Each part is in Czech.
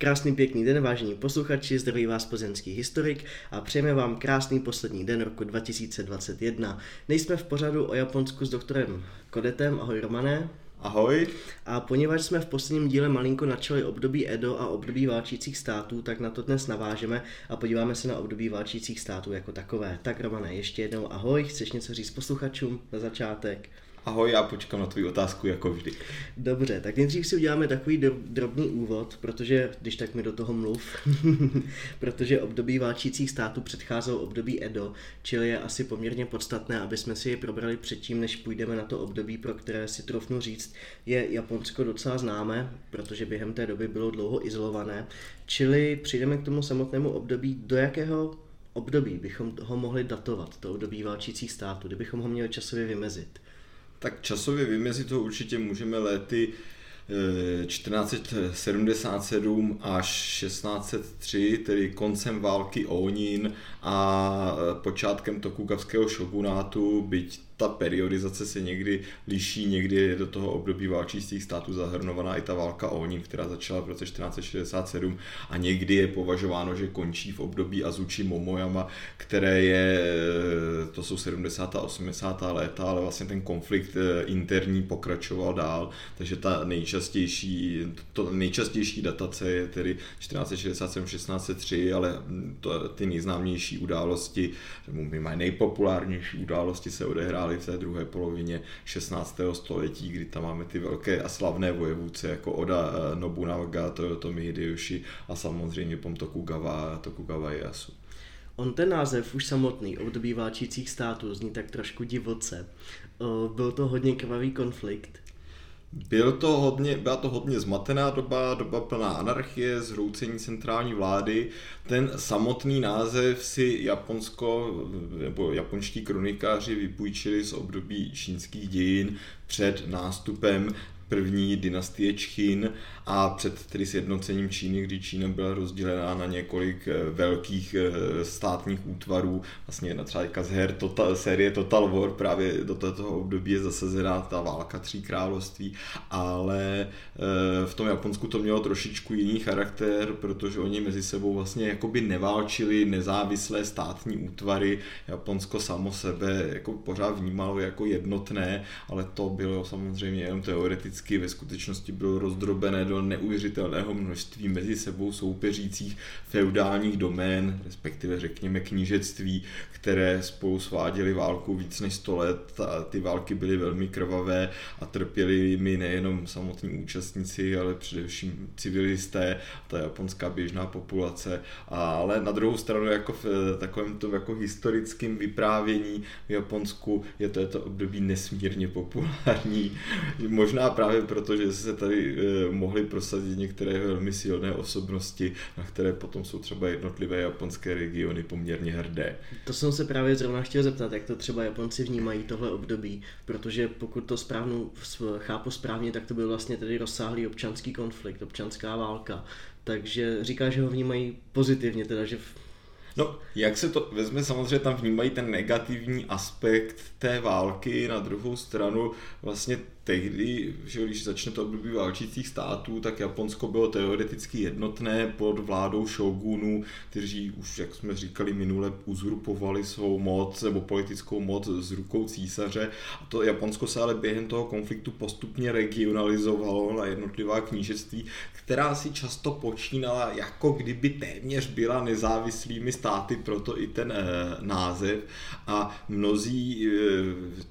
Krásný pěkný den, vážení posluchači, zdraví vás plzeňský historik a přejeme vám krásný poslední den roku 2021. Nejsme v pořadu o Japonsku s doktorem Kodetem, ahoj Romané. Ahoj. A poněvadž jsme v posledním díle malinko načali období Edo a období válčících států, tak na to dnes navážeme a podíváme se na období válčících států jako takové. Tak Romané, ještě jednou ahoj, chceš něco říct posluchačům na začátek? Ahoj, já počkám na tvou otázku jako vždy. Dobře, tak nejdřív si uděláme takový drobný úvod, protože, když tak mi do toho mluv, protože období válčících států předcházelo období Edo, čili je asi poměrně podstatné, aby jsme si je probrali předtím, než půjdeme na to období, pro které si trofnu říct, je Japonsko docela známé, protože během té doby bylo dlouho izolované, čili přijdeme k tomu samotnému období, do jakého období bychom ho mohli datovat, to období válčících států, kdybychom ho měli časově vymezit. Tak časově vymezit to určitě můžeme léty 1477 eh, až 1603, tedy koncem války Onin a eh, počátkem Tokugavského šogunátu, byť ta periodizace se někdy liší, někdy je do toho období válčících států zahrnovaná i ta válka o Onin, která začala v roce 1467 a někdy je považováno, že končí v období Azuchi Momoyama, které je, to jsou 70. a 80. léta, ale vlastně ten konflikt eh, interní pokračoval dál, takže ta nejčastější, to nejčastější datace je tedy 1467, 1603, ale to, ty nejznámější události, nejpopulárnější události se odehrály hráli v té druhé polovině 16. století, kdy tam máme ty velké a slavné vojevůdce jako Oda eh, Nobunaga, Toyotomi Hideyoshi a samozřejmě potom Tokugawa, Tokugawa Ieyasu. On ten název už samotný, období válčících států, zní tak trošku divoce. Byl to hodně krvavý konflikt, byl to hodně, byla to hodně zmatená doba, doba plná anarchie, zhroucení centrální vlády. Ten samotný název si Japonsko nebo japonští kronikáři vypůjčili z období čínských dějin před nástupem první dynastie Čchin a před tedy sjednocením Číny, kdy Čína byla rozdělená na několik eh, velkých eh, státních útvarů, vlastně na třeba z her Total, série Total War, právě do tohoto období je zasazená ta válka tří království, ale eh, v tom Japonsku to mělo trošičku jiný charakter, protože oni mezi sebou vlastně jakoby neválčili nezávislé státní útvary, Japonsko samo sebe jako pořád vnímalo jako jednotné, ale to bylo samozřejmě jenom teoreticky, ve skutečnosti bylo rozdrobené do neuvěřitelného množství mezi sebou soupeřících feudálních domén, respektive řekněme knížectví, které spolu sváděly válku víc než 100 let a ty války byly velmi krvavé a trpěli jimi nejenom samotní účastníci, ale především civilisté, ta japonská běžná populace. Ale na druhou stranu jako v takovém tom jako historickém vyprávění v Japonsku je to, je to období nesmírně populární. Možná právě proto, že se tady eh, mohli prosadit některé velmi silné osobnosti, na které potom jsou třeba jednotlivé japonské regiony poměrně hrdé. To jsem se právě zrovna chtěl zeptat, jak to třeba Japonci vnímají tohle období, protože pokud to správnou, chápu správně, tak to byl vlastně tedy rozsáhlý občanský konflikt, občanská válka. Takže říká, že ho vnímají pozitivně, teda že No, jak se to vezme, samozřejmě tam vnímají ten negativní aspekt té války, na druhou stranu vlastně tehdy, že když začne to období válčících států, tak Japonsko bylo teoreticky jednotné pod vládou shogunů, kteří už, jak jsme říkali minule, uzurpovali svou moc nebo politickou moc z rukou císaře. A to Japonsko se ale během toho konfliktu postupně regionalizovalo na jednotlivá knížectví, která si často počínala, jako kdyby téměř byla nezávislými státy, proto i ten e, název. A mnozí e,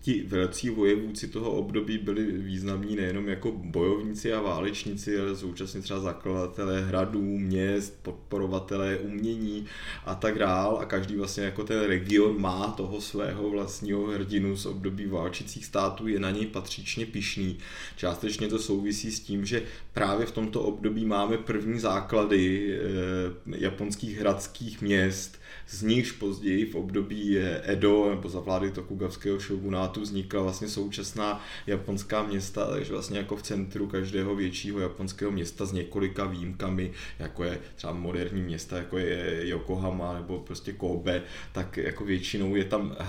ti velcí vojevůci toho období byli významní nejenom jako bojovníci a válečníci, ale současně třeba zakladatelé hradů, měst, podporovatelé umění a tak dál. A každý vlastně jako ten region má toho svého vlastního hrdinu z období válčících států, je na něj patřičně pišný. Částečně to souvisí s tím, že právě v tomto období máme první základy eh, japonských hradských měst, z nichž později v období Edo nebo za vlády Tokugavského shogunátu vznikla vlastně současná japonská města, takže vlastně jako v centru každého většího japonského města s několika výjimkami, jako je třeba moderní města, jako je Yokohama nebo prostě Kobe, tak jako většinou je tam eh,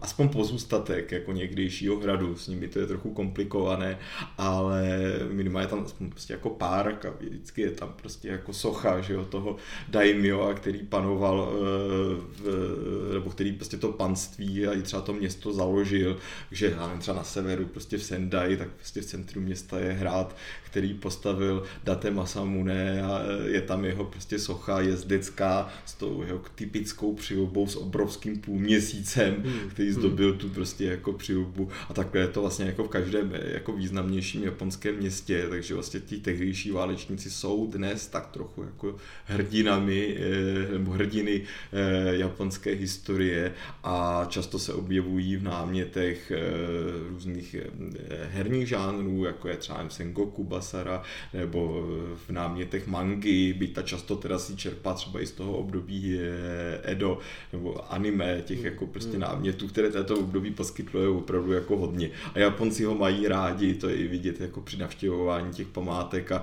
aspoň pozůstatek jako někdejšího hradu, s nimi to je trochu komplikované, ale minimálně tam prostě jako park a vždycky je tam prostě jako socha, že jo, toho daimyo, který panoval, eh, nebo který prostě to panství a i třeba to město založil, že třeba na severu, prostě v Sendai, tak prostě v centru města je hrad, který postavil Date Masamune a e, je tam jeho prostě socha jezdecká s tou jeho typickou přilbou s obrovským půlměsícem, hmm. který hmm. zdobil tu prostě jako přilbu a takhle je to vlastně jako v každém e, jako významnějším japonském městě, takže vlastně ti tehdejší válečníci jsou dnes tak trochu jako hrdinami e, nebo hrdiny japonské historie a často se objevují v námětech různých herních žánrů, jako je třeba Sengoku, Basara nebo v námětech mangy, byť ta často teda si čerpá třeba i z toho období Edo nebo anime, těch jako prostě hmm. námětů, které této období poskytuje opravdu jako hodně. A Japonci ho mají rádi, to je i vidět jako při navštěvování těch památek a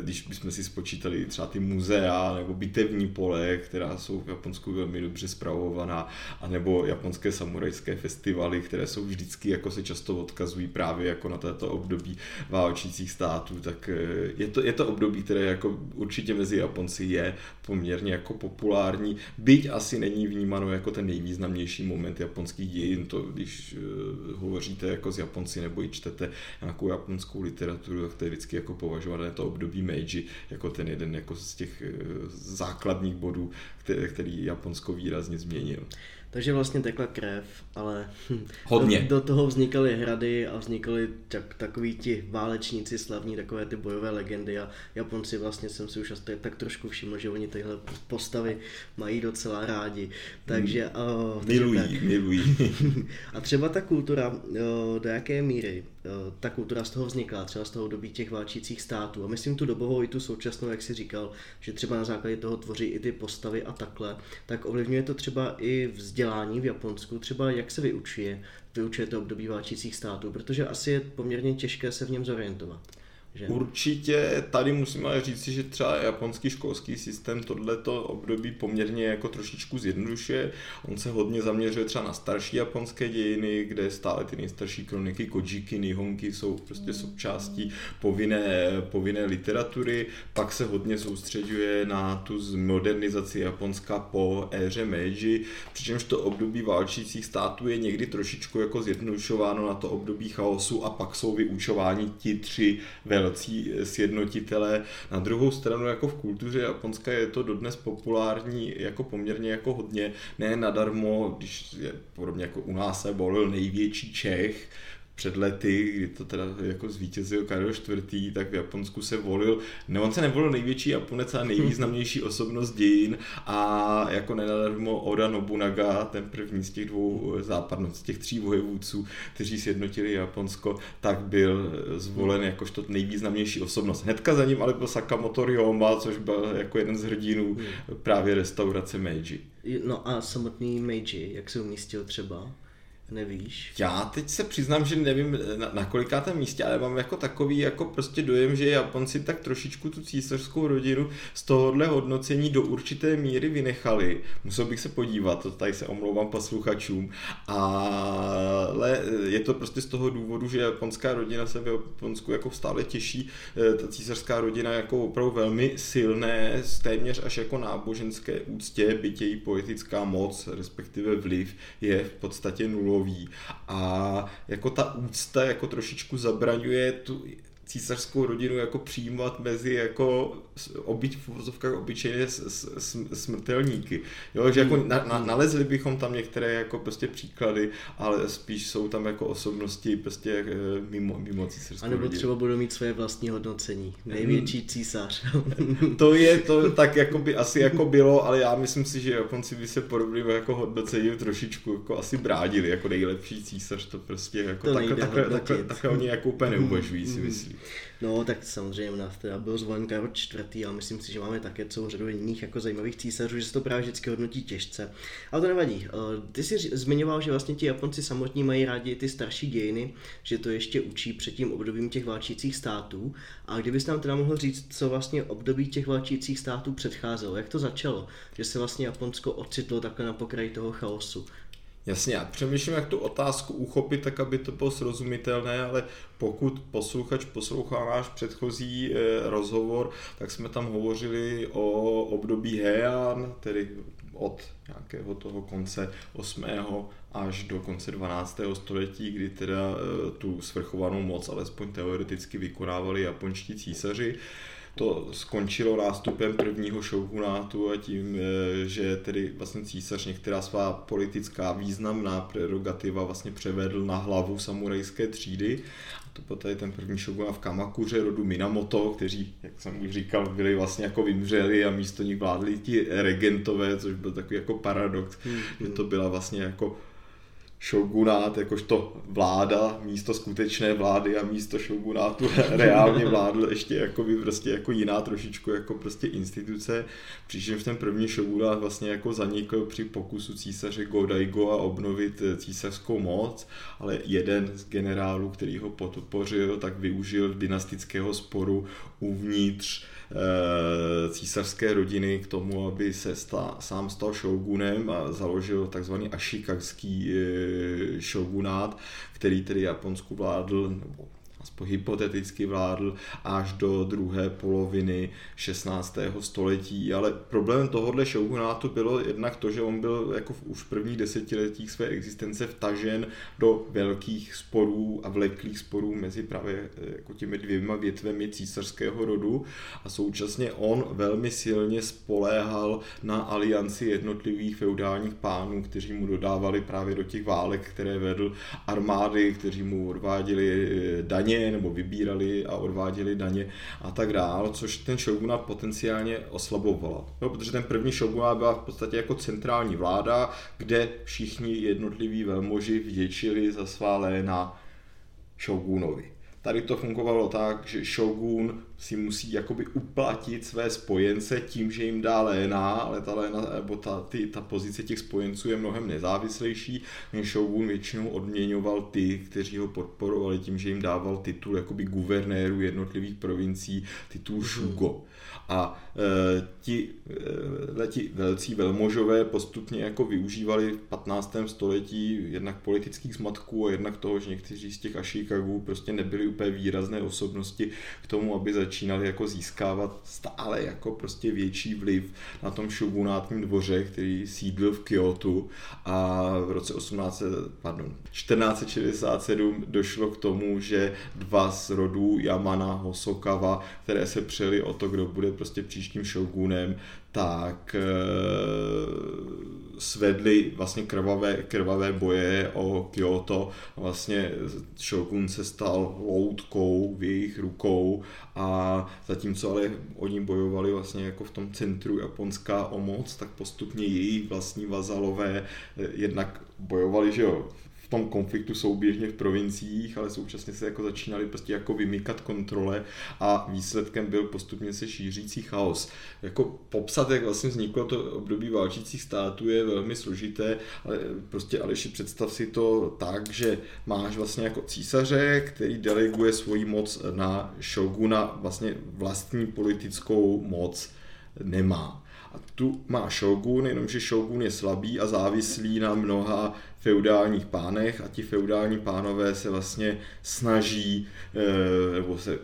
když bychom si spočítali třeba ty muzea nebo bitevní pole, která jsou v Japonsku velmi dobře zpravovaná, anebo japonské samurajské festivaly, které jsou vždycky jako se často odkazují právě jako na této období válčících států. Tak eh, je to, je to období, které jako určitě mezi Japonci je poměrně jako populární, byť asi není vnímáno jako ten nejvýznamnější moment japonských dějin, to když uh, hovoříte jako z Japonci nebo i čtete nějakou japonskou literaturu, tak to je vždycky jako považované to období Meiji jako ten jeden jako z těch uh, základních bodů, který, který Japonsko výrazně změnil. Takže vlastně tekla krev, ale Hodně. Do, do toho vznikaly hrady a vznikaly tak, takový ti válečníci slavní, takové ty bojové legendy a Japonci vlastně jsem si už asi tak trošku všiml, že oni tyhle postavy mají docela rádi. Takže... Uh, milují, tak. milují. a třeba ta kultura, uh, do jaké míry ta kultura z toho vznikla, třeba z toho dobí těch válčících států. A myslím tu dobovou i tu současnou, jak si říkal, že třeba na základě toho tvoří i ty postavy a takhle, tak ovlivňuje to třeba i vzdělání v Japonsku, třeba jak se vyučuje, vyučujete období válčících států, protože asi je poměrně těžké se v něm zorientovat. Že? Určitě tady musím ale říct, že třeba japonský školský systém tohleto období poměrně jako trošičku zjednodušuje. On se hodně zaměřuje třeba na starší japonské dějiny, kde stále ty nejstarší kroniky Kojiki, Nihonky jsou prostě součástí povinné, povinné literatury. Pak se hodně soustředuje na tu zmodernizaci Japonska po éře Meiji, přičemž to období válčících států je někdy trošičku jako zjednodušováno na to období chaosu a pak jsou vyučováni ti tři velmi velcí sjednotitelé. Na druhou stranu jako v kultuře Japonska je to dodnes populární jako poměrně jako hodně, ne nadarmo, když je podobně jako u nás se volil největší Čech, před lety, kdy to teda jako zvítězil Karel IV., tak v Japonsku se volil, ne, on se nevolil největší Japonec, a nejvýznamnější osobnost dějin a jako nenadarmo Oda Nobunaga, ten první z těch dvou západno, z těch tří vojevůdců, kteří sjednotili Japonsko, tak byl zvolen jakožto nejvýznamnější osobnost. Hnedka za ním ale byl Sakamoto Ryoma, což byl jako jeden z hrdinů právě restaurace Meiji. No a samotný Meiji, jak se umístil třeba? Nevíš? Já teď se přiznám, že nevím na, na kolikátém místě, ale mám jako takový jako prostě dojem, že Japonci tak trošičku tu císařskou rodinu z tohohle hodnocení do určité míry vynechali. Musel bych se podívat, to tady se omlouvám posluchačům, ale je to prostě z toho důvodu, že japonská rodina se v Japonsku jako stále těší, eh, ta císařská rodina jako opravdu velmi silné, téměř až jako náboženské úctě, byť její politická moc, respektive vliv je v podstatě nulový nulový a jako ta úcta jako trošičku zabraňuje tu císařskou rodinu jako přijímat mezi jako obyč, v vozovkách obyčejné smrtelníky. Jo, že jako na, na, nalezli bychom tam některé jako prostě příklady, ale spíš jsou tam jako osobnosti prostě eh, mimo, mimo císařskou A nebo rodinu. třeba budou mít své vlastní hodnocení. Největší císař. to je to tak jako by asi jako bylo, ale já myslím si, že Japonci by se podobným jako hodnocení trošičku jako asi brádili jako nejlepší císař, to prostě jako to takhle, takhle, takhle, takhle, oni jako úplně neuvažují si myslím. No, tak samozřejmě nás teda byl zvolen Karol čtvrtý, a myslím si, že máme také celou řadu jiných jako zajímavých císařů, že se to právě vždycky hodnotí těžce. Ale to nevadí. Eh, ty jsi zmiňoval, že vlastně ti Japonci samotní mají rádi ty starší dějiny, že to ještě učí před tím obdobím těch válčících států. A kdybys nám teda mohl říct, co vlastně období těch válčících států předcházelo, jak to začalo, že se vlastně Japonsko ocitlo takhle na pokraji toho chaosu. Jasně, já přemýšlím, jak tu otázku uchopit, tak aby to bylo srozumitelné, ale pokud posluchač poslouchá náš předchozí eh, rozhovor, tak jsme tam hovořili o období Heian, tedy od nějakého toho konce 8. až do konce 12. století, kdy teda eh, tu svrchovanou moc alespoň teoreticky vykonávali japonští císaři to skončilo nástupem prvního šoukunátu a tím, eh, že tedy vlastně císař některá svá politická významná prerogativa vlastně převedl na hlavu samurajské třídy. A to byl tady ten první šogunát v Kamakuře rodu Minamoto, kteří, jak jsem už říkal, byli vlastně jako vymřeli a místo nich vládli ti regentové, což byl takový jako paradox, hmm. že to byla vlastně jako šogunát, jakožto vláda, místo skutečné vlády a místo šogunátu reálně vládl ještě jako by prostě jako jiná trošičku jako prostě instituce. Přičemž ten první šogunát vlastně jako zanikl při pokusu císaře Godaigo a obnovit císařskou moc, ale jeden z generálů, který ho podpořil, tak využil dynastického sporu uvnitř Eh, císařské rodiny k tomu, aby se stá, sám stal šougunem a založil takzvaný ašikagský eh, šogunát, který tedy Japonsku vládl, nebo aspoň hypoteticky vládl až do druhé poloviny 16. století, ale problém tohohle šougunátu bylo jednak to, že on byl jako v už prvních desetiletích své existence vtažen do velkých sporů a vleklých sporů mezi právě eh, jako těmi dvěma větvemi císařského rodu a současně on velmi silně spoléhal na alianci jednotlivých feudálních pánů, kteří mu dodávali právě do těch válek, které vedl armády, kteří mu odváděli eh, daně daně nebo vybírali a odváděli daně a tak dále, což ten shogunát potenciálně oslabovalo. No, protože ten první shogunát byla v podstatě jako centrální vláda, kde všichni jednotliví velmoži vděčili za svá léna shogunovi. Tady to fungovalo tak, že Shogun si musí jakoby uplatit své spojence tím, že jim dá léna, ale ta léna, nebo ta, ty, ta pozice těch spojenců je mnohem nezávislejší. Ten Shogun většinou odměňoval ty, kteří ho podporovali tím, že jim dával titul jakoby guvernéru jednotlivých provincií, titul mhm. Shugo. A e, ti, e, ti velcí velmožové postupně jako využívali v 15. století jednak politických zmatků a jednak toho, že někteří z těch Ashikagů prostě nebyli úplně výrazné osobnosti k tomu, aby začínali jako získávat stále jako prostě větší vliv na tom šogunátním dvoře, který sídlil v Kyoto a v roce 18, pardon, 1467 došlo k tomu, že dva z rodů Yamana Hosokawa, které se přeli o to, kdo bude prostě příštím shogunem, tak e, svedli vlastně krvavé, krvavé boje o Kyoto. Vlastně shogun se stal loutkou v jejich rukou a zatímco ale oni bojovali vlastně jako v tom centru japonská o moc, tak postupně jejich vlastní vazalové eh, jednak bojovali, že jo, tom konfliktu souběžně v provinciích, ale současně se jako začínali prostě jako vymykat kontrole a výsledkem byl postupně se šířící chaos. Jako popsat, jak vlastně vzniklo to období válčících států je velmi složité, ale prostě Aleši představ si to tak, že máš vlastně jako císaře, který deleguje svoji moc na šoguna, vlastně vlastní politickou moc nemá. A tu má šogun, jenomže šogun je slabý a závislý na mnoha feudálních pánech a ti feudální pánové se vlastně snaží, eh, nebo se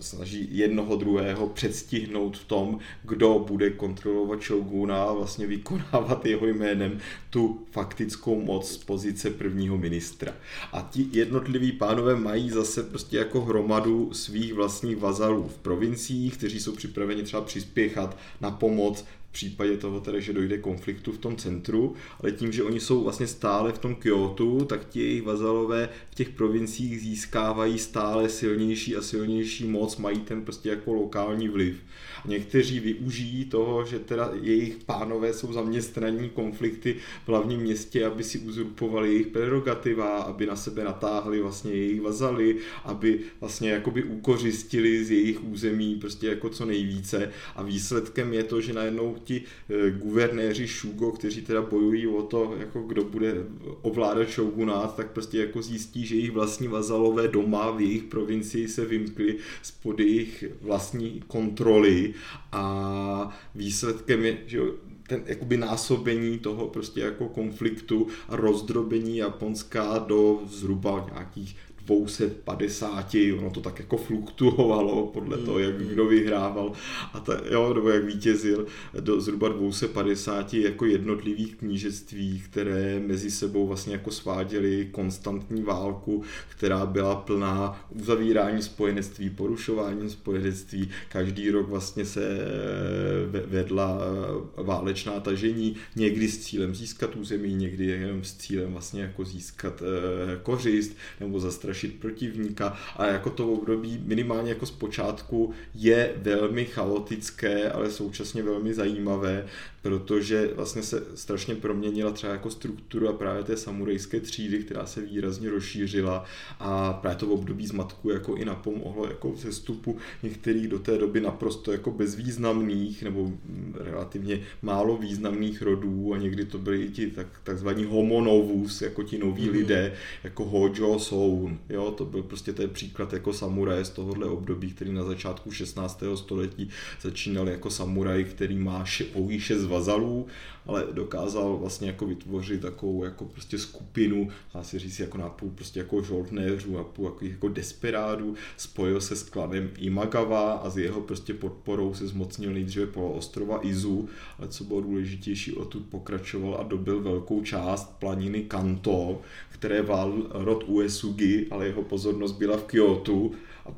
snaží jednoho druhého předstihnout v tom, kdo bude kontrolovat šoguna a vlastně vykonávat jeho jménem tu faktickou moc z pozice prvního ministra. A ti jednotliví pánové mají zase prostě jako hromadu svých vlastních vazalů v provinciích, kteří jsou připraveni třeba přispěchat na pomoc případě toho teda, že dojde konfliktu v tom centru, ale tím, že oni jsou vlastně stále v tom Kyoto, tak ti jejich vazalové v těch provinciích získávají stále silnější a silnější moc, mají ten prostě jako lokální vliv. A někteří využijí toho, že teda jejich pánové jsou zaměstnaní konflikty v hlavním městě, aby si uzurpovali jejich prerogativa, aby na sebe natáhli vlastně jejich vazaly, aby vlastně jakoby ukořistili z jejich území prostě jako co nejvíce a výsledkem je to, že najednou ti eh, guvernéři Shugo, kteří teda bojují o to, jako kdo bude ovládat shogunát, tak prostě jako zjistí, že jejich vlastní vazalové doma v jejich provincii se vymkli spod jejich vlastní kontroly a výsledkem je, že ten jakoby násobení toho prostě jako konfliktu a rozdrobení Japonska do zhruba nějakých 250, ono to tak jako fluktuovalo podle mm, toho, jak kdo vyhrával. A ta, jo, nebo jak vítězil. Do zhruba 250 jako jednotlivých knížectví, které mezi sebou vlastně jako sváděly konstantní válku, která byla plná uzavírání spojenectví, porušování spojenectví, každý rok vlastně se eh, vedla eh, válečná tažení, někdy s cílem získat území, někdy jenom s cílem vlastně jako získat eh, kořist nebo zastrašit zastrašit protivníka a jako to období minimálně jako z počátku je velmi chaotické, ale současně velmi zajímavé, protože vlastně se strašně proměnila třeba jako struktura právě té samurajské třídy, která se výrazně rozšířila a právě to v období zmatku jako i napomohlo jako sestupu některých do té doby naprosto jako bezvýznamných nebo relativně málo významných rodů a někdy to byli i ti tak, takzvaní homonovus, jako ti noví mm-hmm. lidé, jako Hojo Soun, jo, to byl prostě ten příklad jako samuraje z tohohle období, který na začátku 16. století začínal jako samuraj, který má pouhý šest vazalů, ale dokázal vlastně jako vytvořit takovou jako prostě skupinu, dá se říct jako napůl prostě jako žoldnéřů, napůl jako, jako desperádů, spojil se s klanem Imagawa a s jeho prostě podporou se zmocnil nejdříve po ostrova Izu, ale co bylo důležitější, odtud pokračoval a dobil velkou část planiny Kanto, které vládl rod Uesugi, ale jeho pozornost byla v Kyoto a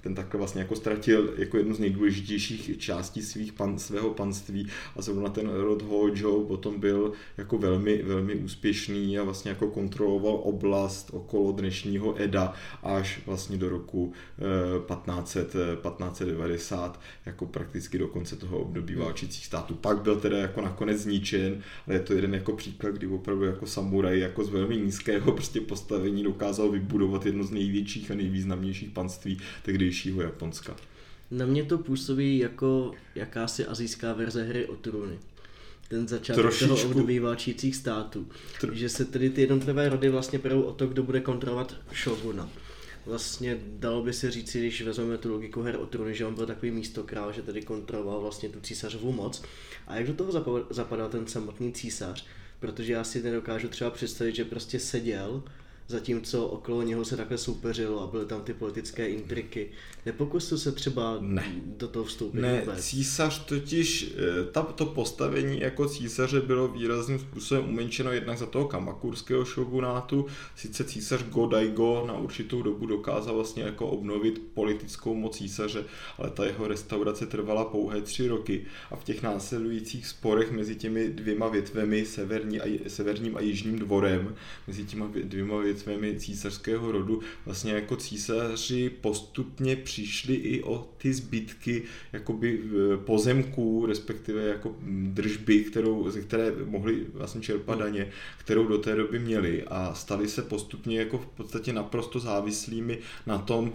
ten takhle vlastně jako ztratil jako jednu z nejdůležitějších částí svých pan, svého panství a zrovna ten rod Hojo potom byl jako velmi, velmi úspěšný a vlastně jako kontroloval oblast okolo dnešního Eda až vlastně do roku 1500, eh, 1590 eh, jako prakticky do konce toho období válčících států. Pak byl teda jako nakonec zničen, ale je to jeden jako příklad, kdy opravdu jako samuraj jako z velmi nízkého prostě postavení dokázal vybudovat jedno z největších a nejvýznamnějších panství tehdy tehdejšího Japonska. Na mě to působí jako jakási azijská verze hry o trůny ten začátek Trošičku. toho období válčících států. Tr- že se tedy ty jednotlivé rody vlastně perou o to, kdo bude kontrolovat šoguna. Vlastně dalo by se říct, když vezmeme tu logiku her o trůny, že on byl takový místokrál, že tedy kontroloval vlastně tu císařovou moc. A jak do toho zapadal ten samotný císař? Protože já si nedokážu třeba představit, že prostě seděl zatímco okolo něho se takhle soupeřilo a byly tam ty politické intriky. Nepokusil se třeba ne. do toho vstoupit Ne, vůbec? císař totiž, eh, ta, to postavení jako císaře bylo výrazným způsobem umenšeno jednak za toho kamakurského šogunátu, sice císař Godaigo na určitou dobu dokázal vlastně jako obnovit politickou moc císaře, ale ta jeho restaurace trvala pouhé tři roky a v těch následujících sporech mezi těmi dvěma větvemi, severní a, severním a jižním dvorem, mezi těma dvěma větvemi větvemi císařského rodu vlastně jako císaři postupně přišli i o ty zbytky jakoby pozemků, respektive jako držby, kterou, ze které mohli vlastně čerpat daně, kterou do té doby měli. A stali se postupně jako v podstatě naprosto závislými na tom,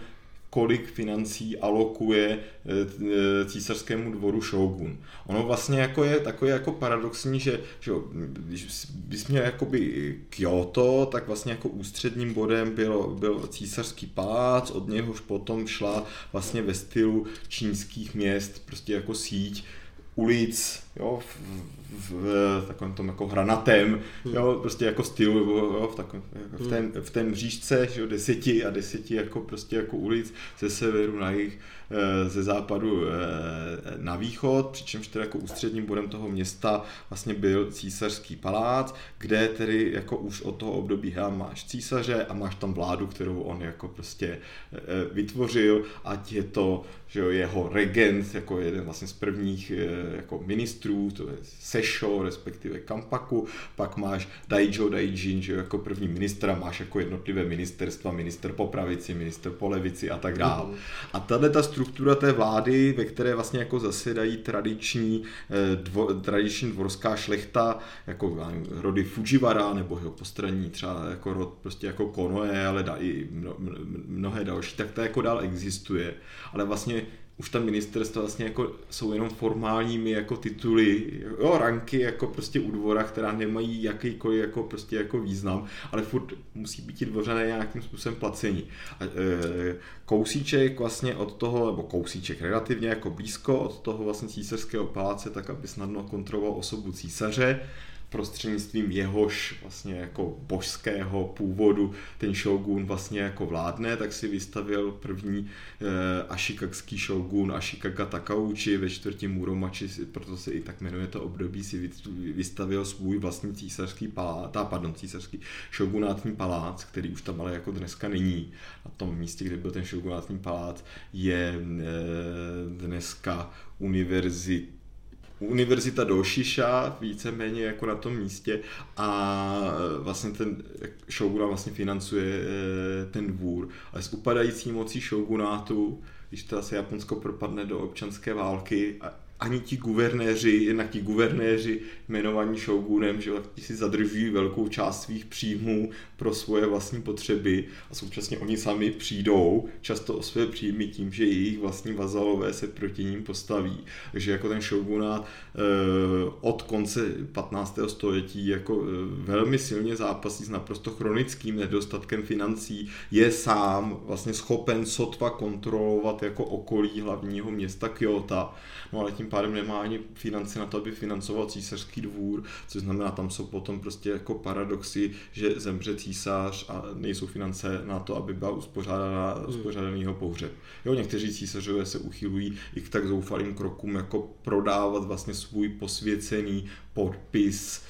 kolik financí alokuje eh, císařskému dvoru shogun. Ono vlastně jako je takové jako paradoxní, že, že když bys měl jakoby Kyoto, tak vlastně jako ústředním bodem byl, byl císařský palác, od něhož potom šla vlastně ve stylu čínských měst, prostě jako síť ulic, jo, v, takovém tom jako hranatém, jo, prostě jako stylu, jo, v, takovém, jako v, tém, v tém řížce, jo, deseti a deseti jako prostě jako ulic ze severu na jih, eh, ze západu eh, na východ, přičemž tedy jako ústředním bodem toho města vlastně byl císařský palác, kde tedy jako už od toho období hej, máš císaře a máš tam vládu, kterou on jako prostě eh, vytvořil, ať je to že jo, jeho regent, jako jeden vlastně z prvních jako ministrů, to je Sešo, respektive Kampaku, pak máš Daijo Daijin, že jako první ministra, máš jako jednotlivé ministerstva, minister po pravici, minister po levici a tak dále. Mm. A tady ta struktura té vlády, ve které vlastně jako zasedají tradiční, eh, dvo, tradiční dvorská šlechta, jako rody Fujiwara, nebo jeho postraní třeba jako rod prostě jako Konoe, ale da, i mnohé další, tak to jako dál existuje. Ale vlastně už ta ministerstva vlastně jako jsou jenom formálními jako tituly, jo, ranky jako prostě u dvora, která nemají jakýkoliv jako prostě jako význam, ale furt musí být ti dvořané nějakým způsobem placení. A, e, kousíček vlastně od toho, nebo kousíček relativně jako blízko od toho vlastně císařského paláce, tak aby snadno kontroloval osobu císaře, prostřednictvím jehož vlastně jako božského původu ten shogun vlastně jako vládne, tak si vystavil první e, ashikakský shogun Ashikaga Takauchi ve čtvrtí Muromachi, proto se i tak jmenuje to období, si vystavil svůj vlastní císařský palác, ta, pardon, císařský shogunátní palác, který už tam ale jako dneska není. Na tom místě, kde byl ten shogunátní palác, je e, dneska univerzita univerzita Došiša, víceméně jako na tom místě. A vlastně ten shogun vlastně financuje eh, ten dvůr, ale s upadající mocí shogunátu, když teda se Japonsko propadne do občanské války a ani ti guvernéři, jednak ti guvernéři jmenovaní shogunem, že ti si zadržují velkou část svých příjmů pro svoje vlastní potřeby a současně oni sami přijdou často o své příjmy tím, že jejich vlastní vazalové se proti ním postaví. Takže jako ten shogunát eh, od konce 15. století jako eh, velmi silně zápasí s naprosto chronickým nedostatkem financí, je sám vlastně schopen sotva kontrolovat jako okolí hlavního města Kyoto, no ale tím pádem nemá ani finance na to, aby financoval císařský dvůr, což znamená, tam jsou potom prostě jako paradoxy, že zemře císař a nejsou finance na to, aby byla uspořádaná, hmm. uspořádanýho pohřeb. Jo, někteří císařové se uchylují i k tak zoufalým krokům, jako prodávat vlastně svůj posvěcený podpis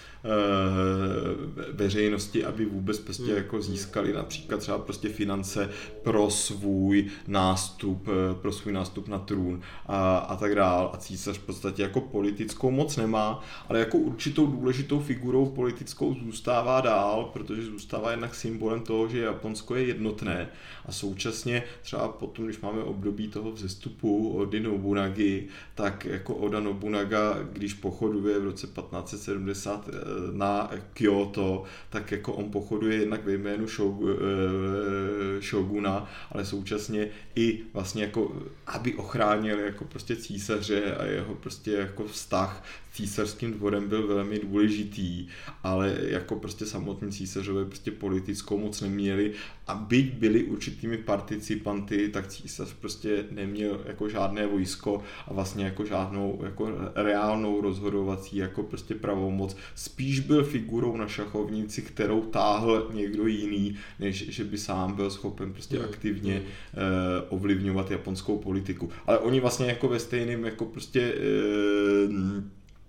veřejnosti, aby vůbec prostě hmm. jako získali například třeba prostě finance pro svůj nástup, eh, pro svůj nástup na trůn a, a tak dál. A císař v podstatě jako politickou moc nemá, ale jako určitou důležitou figurou politickou zůstává dál, protože zůstává jednak symbolem toho, že Japonsko je jednotné a současně třeba potom, když máme období toho vzestupu Ody Nobunagi, tak jako Oda Nobunaga, když pochoduje v roce 1570 na Kyoto, tak jako on pochoduje jednak ve jménu eh, Shoguna, ale současně i vlastně jako, aby ochránil jako prostě císaře a jeho prostě jako vztah císařským dvorem byl velmi důležitý, ale jako prostě samotní císařové prostě politickou moc neměli a byť byli určitými participanty, tak císař prostě neměl jako žádné vojsko a vlastně jako žádnou jako reálnou rozhodovací jako prostě pravomoc. Spíš byl figurou na šachovnici, kterou táhl někdo jiný, než že by sám byl schopen prostě mm. aktivně mm. Uh, ovlivňovat japonskou politiku. Ale oni vlastně jako ve stejném jako prostě uh,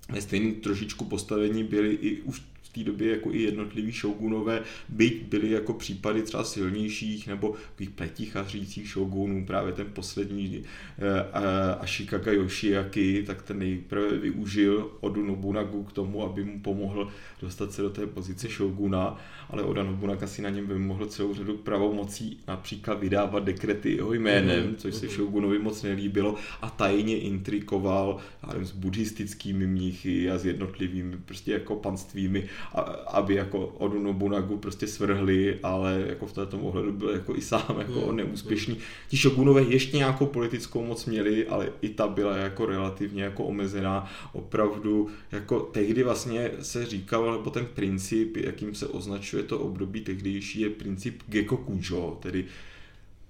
ve stejném trošičku postavení byli i už té době jako i jednotliví šogunové, byť byly jako případy třeba silnějších nebo takových pletichařících šogunů, právě ten poslední eh, Ashikaga Yoshiaki, tak ten nejprve využil Odu Nobunagu k tomu, aby mu pomohl dostat se do té pozice šoguna, ale Oda Nobunaga si na něm vymohl celou řadu pravomocí, například vydávat dekrety jeho jménem, mm což se šogunovi moc nelíbilo a tajně intrikoval s buddhistickými mnichy a s jednotlivými prostě jako panstvími aby jako Odu Nobunagu prostě svrhli, ale jako v této ohledu byl jako i sám jako hmm. neúspěšný. Ti šogunové ještě nějakou politickou moc měli, ale i ta byla jako relativně jako omezená. Opravdu jako tehdy vlastně se říkal, nebo ten princip, jakým se označuje to období tehdejší, je princip Gekokujo, tedy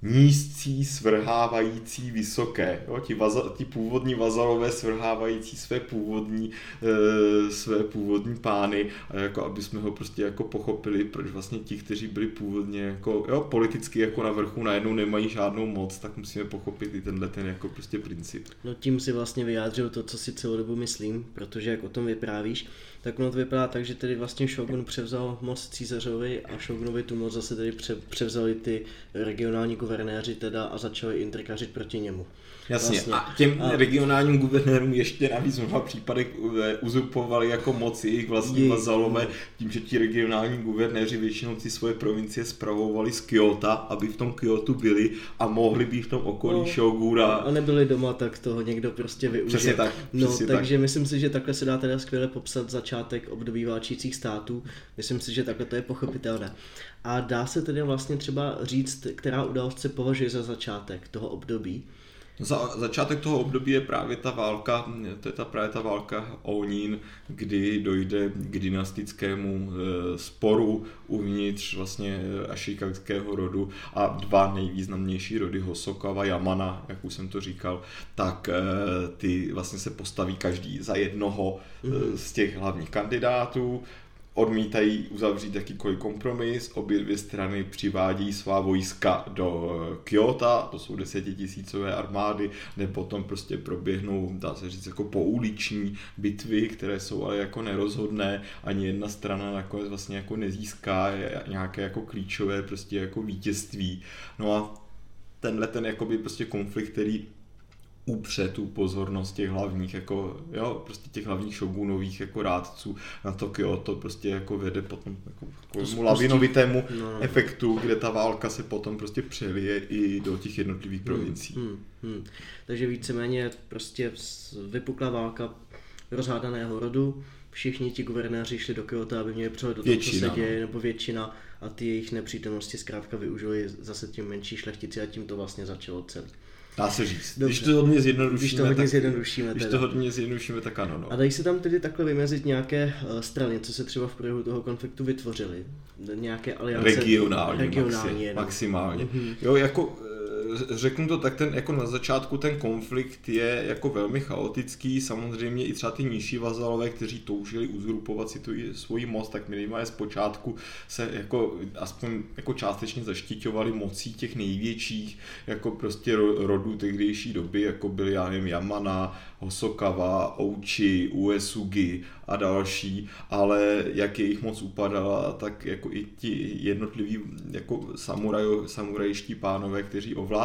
nízcí svrhávající vysoké. Jo? Ti, vaza, ti původní vazalové svrhávající své původní, e, své původní pány a jako aby jsme ho prostě jako pochopili, proč vlastně ti, kteří byli původně jako jo, politicky jako na vrchu najednou nemají žádnou moc, tak musíme pochopit i tenhle ten jako prostě princip. No tím si vlastně vyjádřil to, co si celou dobu myslím, protože jak o tom vyprávíš, tak ono to vypadá tak, že tedy vlastně Shogun převzal moc císařovi a Shogunovi tu moc zase tedy převzali ty regionální guvernéři teda a začali intrikařit proti němu. Jasně, vlastně. a těm a... regionálním guvernérům ještě navíc v mnoha případech eh, uzupovali jako moc jejich vlastní vazalové, tím, že ti regionální guvernéři většinou ty svoje provincie spravovali z Kyoto, aby v tom Kyoto byli a mohli být v tom okolí no, Shogura. A nebyli doma, tak toho někdo prostě využil. Přesně tak. No, přesně takže tak. myslím si, že takhle se dá teda skvěle popsat začátek období válčících států. Myslím si, že takhle to je pochopitelné. A dá se tedy vlastně třeba říct, která událost se považuje za začátek toho období. Za, začátek toho období je právě ta válka, to je ta právě ta válka Onín, kdy dojde k dynastickému e, sporu uvnitř vlastně ašikagského rodu a dva nejvýznamnější rody Hosokawa, Yamana, jak už jsem to říkal, tak e, ty vlastně se postaví každý za jednoho e, z těch hlavních kandidátů odmítají uzavřít jakýkoliv kompromis, obě dvě strany přivádí svá vojska do eh, Kyoto, to jsou desetitisícové armády, nebo potom prostě proběhnou, dá se říct, jako pouliční bitvy, které jsou ale jako nerozhodné, ani jedna strana nakonec vlastně jako nezíská nějaké jako klíčové prostě jako vítězství. No a tenhle ten jakoby prostě konflikt, který upře tu pozornost těch hlavních, jako, jo, prostě těch hlavních šogunových jako rádců na Tokio, to prostě jako vede potom jako, jako lavinovitému no, no. efektu, kde ta válka se potom prostě přelije i do těch jednotlivých hmm, provincií. Hmm, hmm. Takže víceméně prostě vypukla válka rozhádaného rodu, všichni ti guvernéři šli do Kyoto, aby měli přehled do toho, co se děje, nebo většina, a ty jejich nepřítomnosti zkrátka využili zase tím menší šlechtici a tím to vlastně začalo celé. Dá se říct. Dobře. Když to hodně zjednodušíme, když to hodně tak, zjednodušíme, když to hodně zjednodušíme, tak ano. No. A dají se tam tedy takhle vymezit nějaké uh, strany, co se třeba v průběhu toho konfliktu vytvořily? Nějaké aliance? Regionální, regionální maxi, maximálně. Mm-hmm. Jo, jako řeknu to tak, ten jako na začátku ten konflikt je jako velmi chaotický, samozřejmě i třeba ty nižší vazalové, kteří toužili uzurpovat si tu svoji moc, tak minimálně zpočátku se jako aspoň jako částečně zaštiťovali mocí těch největších jako prostě rodů tehdejší doby, jako byly já nevím Yamana, Hosokawa, Ouchi, Uesugi a další, ale jak jejich moc upadala, tak jako i ti jednotliví jako samuraj, samurajští pánové, kteří ovládali,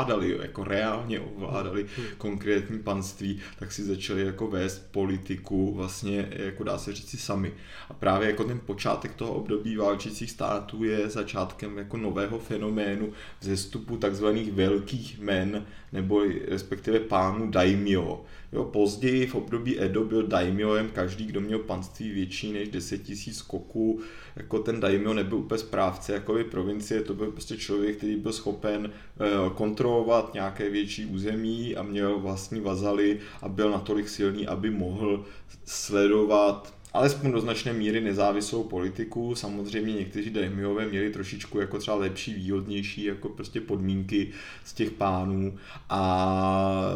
jako reálně ovládali hmm. konkrétní panství, tak si začali jako vést politiku vlastně, jako dá se říct si sami. A právě jako ten počátek toho období válčících států je začátkem jako nového fenoménu vzestupu takzvaných velkých men, nebo respektive pánů daimyo, Jo, později v období Edo byl daimyoem každý, kdo měl panství větší než 10 000 skoků. Jako ten daimyo nebyl úplně správce jako provincie, to byl prostě člověk, který byl schopen eh, kontrolovat nějaké větší území a měl vlastní vazaly a byl natolik silný, aby mohl sledovat alespoň do značné míry nezávislou politiku. Samozřejmě někteří daimyové měli trošičku jako třeba lepší, výhodnější jako prostě podmínky z těch pánů a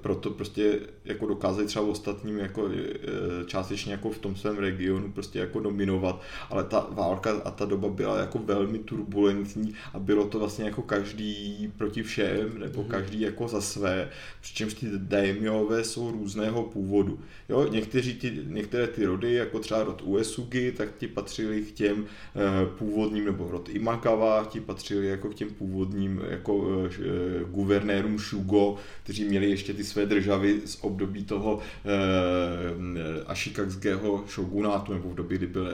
proto prostě jako dokázali třeba ostatním jako e, částečně jako v tom svém regionu prostě jako dominovat, ale ta válka a ta doba byla jako velmi turbulentní a bylo to vlastně jako každý proti všem nebo mhm. každý jako za své, přičemž ty daimyové jsou různého původu. Jo, někteří ty, některé ty rody jako třeba rod Uesugi, tak ti patřili k těm eh, původním, nebo rod Imagawa, ti patřili jako k těm původním jako eh, guvernérům Shugo, kteří měli ještě ty své državy z období toho eh, Ashikagského shogunátu, nebo v době, kdy byl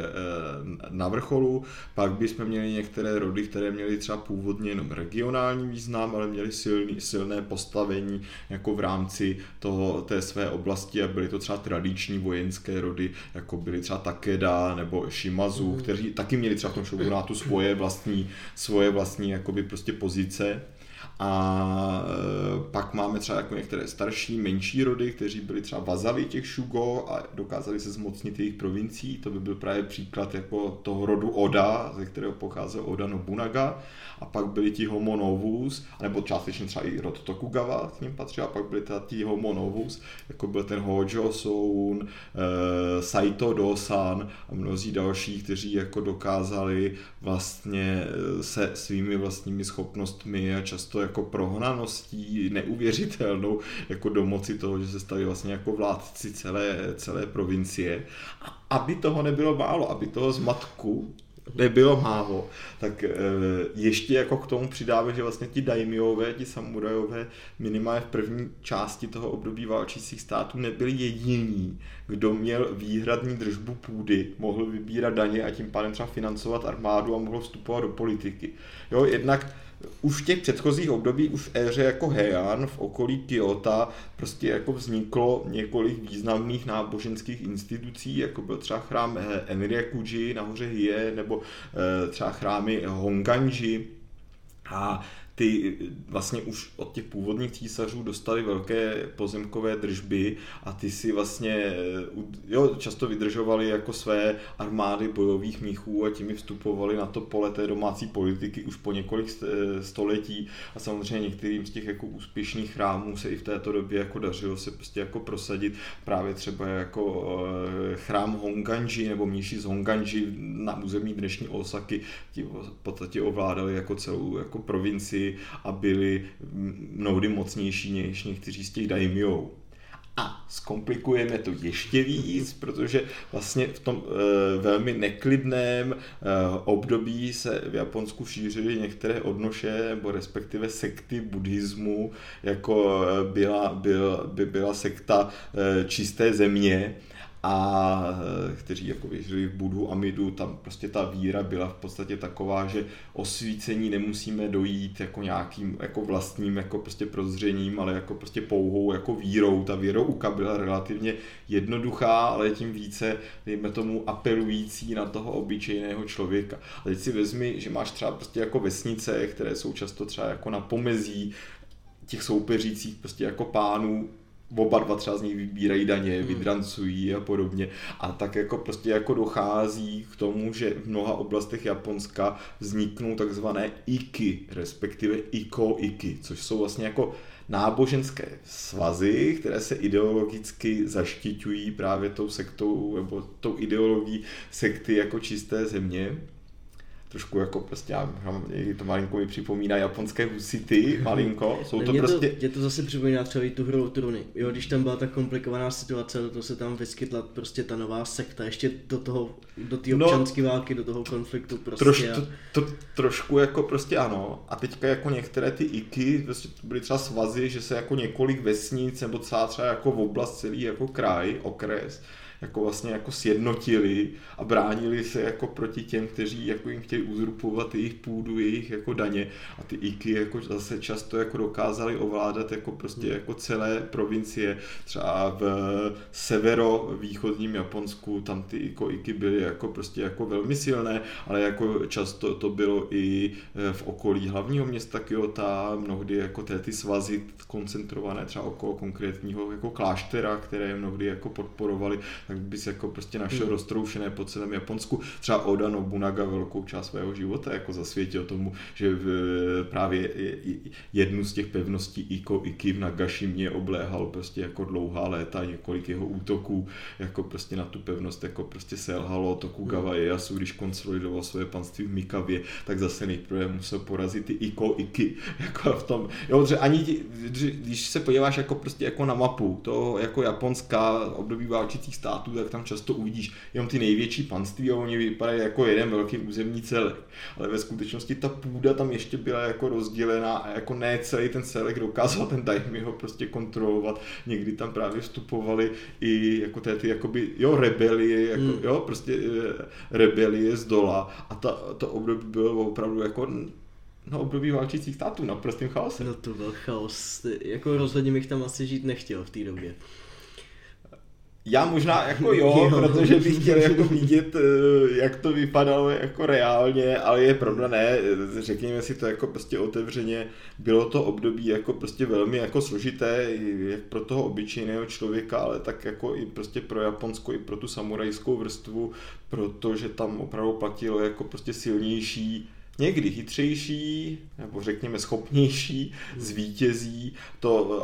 na vrcholu. Pak bychom měli některé rody, které měly třeba původně jenom regionální význam, ale měly silný, silné postavení jako v rámci toho, té své oblasti a byly to třeba tradiční vojenské rody, jako byly třeba Takeda nebo Shimazu, mm. kteří taky měli třeba v tom shogunátu svoje vlastní, svoje vlastní jakoby prostě pozice. A e, pak máme třeba jako některé starší, menší rody, kteří byli třeba vazali těch Shugo a dokázali se zmocnit jejich provincií. To by byl právě příklad jako toho rodu Oda, ze kterého pocházel Oda Nobunaga. A pak byli ti Homo Novus, nebo částečně třeba i rod Tokugawa k ním patřil, a pak byli teda ti Homo Novus, jako byl ten Hojo Soun, e, Saito Dosan a mnozí další, kteří jako dokázali vlastně e, se svými vlastními schopnostmi a často jako prohnaností neuvěřitelnou jako do moci toho, že se stali vlastně jako vládci celé, celé provincie. A aby toho nebylo málo, aby toho zmatku nebylo málo, tak e, ještě jako k tomu přidáme, že vlastně ti daimiové, ti samurajové minimálně v první části toho období válčících států nebyli jediní, kdo měl výhradní držbu půdy, mohl vybírat daně a tím pádem třeba financovat armádu a mohl vstupovat do politiky. Jo, jednak už v těch předchozích období, už v éře jako Heian, v okolí Kyoto, prostě jako vzniklo několik významných náboženských institucí, jako byl třeba chrám Enryakuji na hoře Hie, nebo eh, třeba chrámy Honganji, a ty vlastně už od těch původních císařů dostali velké pozemkové držby a ty si vlastně jo, často vydržovali jako své armády bojových míchů a tím vstupovali na to pole té domácí politiky už po několik století. A samozřejmě některým z těch jako úspěšných chrámů se i v této době jako dařilo se prostě jako prosadit. Právě třeba jako eh, chrám Honganji nebo mniši z Honganji na území dnešní Osaky, ti v podstatě ovládali jako celou jako provincii a byli mnohdy mocnější než někteří z těch daimyou. A zkomplikujeme to ještě víc, protože vlastně v tom e, velmi neklidném e, období se v Japonsku šířily některé odnoše, nebo respektive sekty buddhismu, jako eh, byla, byl, by byla sekta e, čisté země, a eh, kteří jako věřili v Budu Amidu, tam prostě ta víra byla v podstatě taková, že osvícení nemusíme dojít jako nějakým jako vlastním jako prostě prozřením, ale jako prostě pouhou jako vírou. Ta věrouka byla relativně jednoduchá, ale tím více, dejme tomu, apelující na toho obyčejného člověka. A teď si vezmi, že máš třeba prostě jako vesnice, které jsou často třeba jako na pomezí těch soupeřících prostě jako pánů oba dva třeba z nich vybírají daně, hmm. vydrancují a podobně. A tak jako prostě jako dochází k tomu, že v mnoha oblastech Japonska vzniknou takzvané iky, respektive iko-iky, což jsou vlastně jako náboženské svazy, které se ideologicky zaštiťují právě tou sektou nebo tou ideologií sekty jako čisté země trošku jako prostě, já, to malinko mi připomíná japonské husity, malinko, jsou to mě prostě... To, mě to zase připomíná třeba i tu hru o truny, jo, když tam byla ta komplikovaná situace, do toho se tam vyskytla prostě ta nová sekta, ještě do toho, do té no, občanské no, války, do toho konfliktu prostě. Troš, a... to, to, trošku jako prostě ano, a teďka jako některé ty iky, prostě to byly třeba svazy, že se jako několik vesnic, nebo celá třeba jako v oblast, celý jako kraj, okres, jako vlastně jako sjednotili a bránili se jako proti těm, kteří jako jim chtějí uzurpovat jejich půdu, jejich jako daně. A ty IKY jako zase často jako dokázali ovládat jako prostě hmm. jako celé provincie, třeba v severovýchodním Japonsku, tam ty jako IKY byly jako prostě jako velmi silné, ale jako často to bylo i e, v okolí hlavního města Kyoto, mnohdy jako té ty svazy koncentrované třeba okolo konkrétního jako kláštera, které mnohdy jako podporovali, tak bys jako prostě našel hmm. roztroušené po celém Japonsku. Třeba Oda Nobunaga velkou část svého života jako zasvětil tomu, že v, právě jednu z těch pevností Iko Iki v Nagashimě obléhal prostě jako dlouhá léta, několik jeho útoků jako prostě na tu pevnost jako prostě selhalo Tokugawa hmm. Ieyasu, když konsolidoval své panství v Mikavě, tak zase nejprve musel porazit ty Iko Iki, jako v tom, jo, že ani ti, když se podíváš jako prostě jako na mapu to jako japonská období válčících států, států, tak tam často uvidíš jenom ty největší panství a oni vypadají jako jeden velký územní celek. Ale ve skutečnosti ta půda tam ještě byla jako rozdělená a jako ne celý ten celek dokázal ten ho prostě kontrolovat. Někdy tam právě vstupovali i jako té ty jakoby, jo, rebelie, jako, hmm. jo, prostě eh, rebelie z dola a ta, to období bylo opravdu jako na období válčících států, naprostým chaosem. No to byl chaos, jako rozhodně bych tam asi žít nechtěl v té době. Já možná jako jo, protože bych chtěl jako vidět, eh, jak to vypadalo jako reálně, ale je pravda ne, řekněme si to jako prostě otevřeně, bylo to období jako prostě velmi jako složité, jak pro toho obyčejného člověka, ale tak jako i prostě pro Japonsko, i pro tu samurajskou vrstvu, protože tam opravdu platilo jako prostě silnější někdy chytřejší, nebo řekněme schopnější zvítězí. To uh,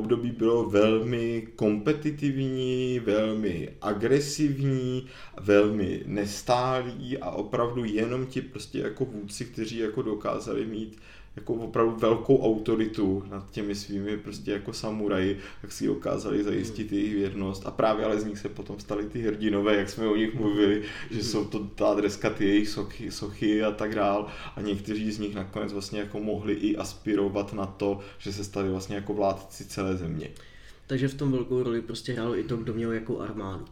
období bylo velmi kompetitivní, velmi agresivní, velmi nestálý a opravdu jenom ti prostě jako vůdci, kteří jako dokázali mít jako opravdu velkou autoritu nad těmi svými prostě jako samuraji, tak si dokázali zajistit jejich věrnost a právě ale z nich se potom stali ty hrdinové, jak jsme o nich mluvili, že jsou to ta dreska ty jejich sochy, sochy a tak dál a někteří z nich nakonec vlastně jako mohli i aspirovat na to, že se stali vlastně jako vládci celé země. Takže v tom velkou roli prostě hrálo i to, kdo měl jakou armádu.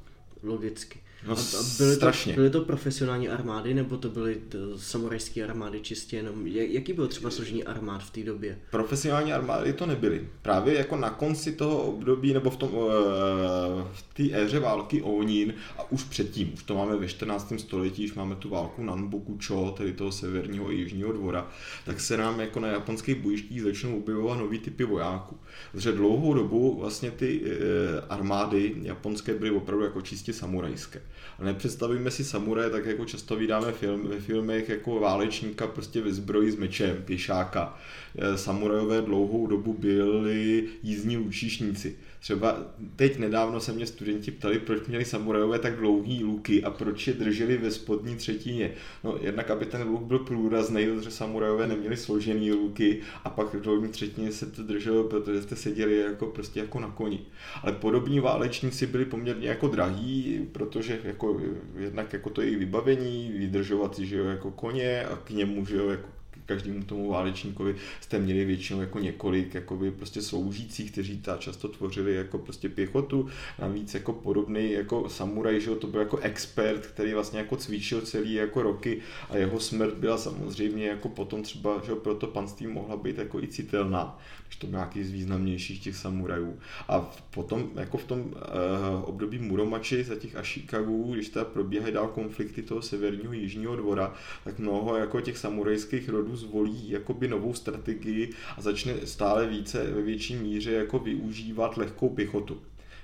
Logicky. No, a, byly, strašně. to, byly to profesionální armády, nebo to byly to samurajské armády čistě jenom? Jak- Jaký byl třeba složení armád v té době? Profesionální armády to nebyly. Právě jako na konci toho období, nebo v tom eh, v té éře války Onin a už předtím, už to máme ve 14. století, už máme tu válku Nanboku-cho, tedy toho severního a jižního dvora, tak se nám jako na japonských bojištích začnou objevovat nový typy vojáků. Protože dlouhou dobu vlastně ty eh, armády japonské byly opravdu jako čistě samurajské. A nepředstavíme si samuraje tak jako často vydáme film, ve filmech jako válečníka prostě ve zbroji s mečem, pěšáka. Eh, Samurajové dlouhou dobu byli jízdní lučišníci. Třeba teď nedávno se mě studenti ptali, proč měli samurajové tak dlouhý luky a proč je drželi ve spodní třetině. No jednak, aby ten luk byl průrazný, protože samurajové neměli složený luky a pak v dolní třetině se to drželo, protože jste seděli jako prostě jako na koni. Ale podobní válečníci byli poměrně jako drahý, protože jako jednak jako to jejich vybavení, vydržovat že jo, jako koně a k němu, že jo, jako každému tomu válečníkovi jste měli většinou jako několik jakoby prostě sloužících, kteří ta často tvořili jako prostě pěchotu, navíc jako podobný jako samuraj, že to byl jako expert, který vlastně jako cvičil celý jako roky a jeho smrt byla samozřejmě jako potom třeba, že pro to panství mohla být jako i citelná, když to byl nějaký z významnějších těch samurajů. A potom jako v tom uh, období Muromači za těch Ashikagů, když teda probíhají dál konflikty toho severního jižního dvora, tak mnoho jako těch samurajských rodů zvolí jakoby novou strategii a začne stále více ve větší míře jako využívat lehkou pěchotu.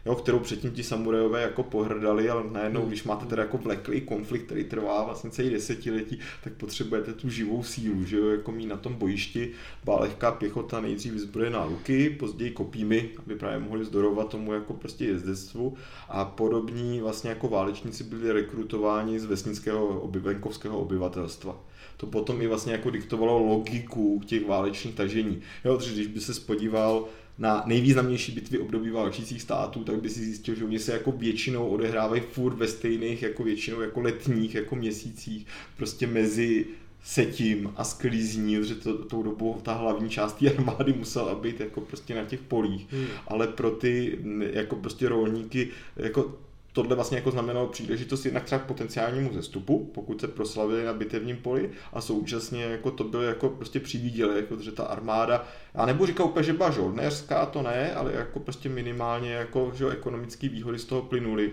Jo, kterou předtím ti samurajové jako pohrdali, ale najednou, když máte teda jako vleklý konflikt, který trvá vlastně celý desetiletí, tak potřebujete tu živou sílu, že jo, jako mít na tom bojišti, byla lehká pěchota nejdřív vyzbrojená luky, později kopími, aby právě mohli zdorovat tomu jako prostě jezdectvu a podobní vlastně jako válečníci byli rekrutováni z vesnického oby, venkovského obyvatelstva to potom i vlastně jako diktovalo logiku těch válečných tažení. Jo, protože když by se podíval na nejvýznamnější bitvy období válčících států, tak by si zjistil, že oni se jako většinou odehrávají furt ve stejných, jako většinou jako letních, jako měsících, prostě mezi setím a sklízní, protože to, tou dobu ta hlavní část té armády musela být jako prostě na těch polích, Hmm. ale pro ty jako prostě rolníky, jako tohle vlastně jako znamenalo příležitost jednak třeba k potenciálnímu zestupu, pokud se proslavili na bitevním poli a současně jako to byl jako prostě přivídělek, jako, že ta armáda, já nebudu říkat úplně, že byla žoldnéřská, to ne, ale jako prostě minimálně jako, že ekonomické výhody z toho plynuly.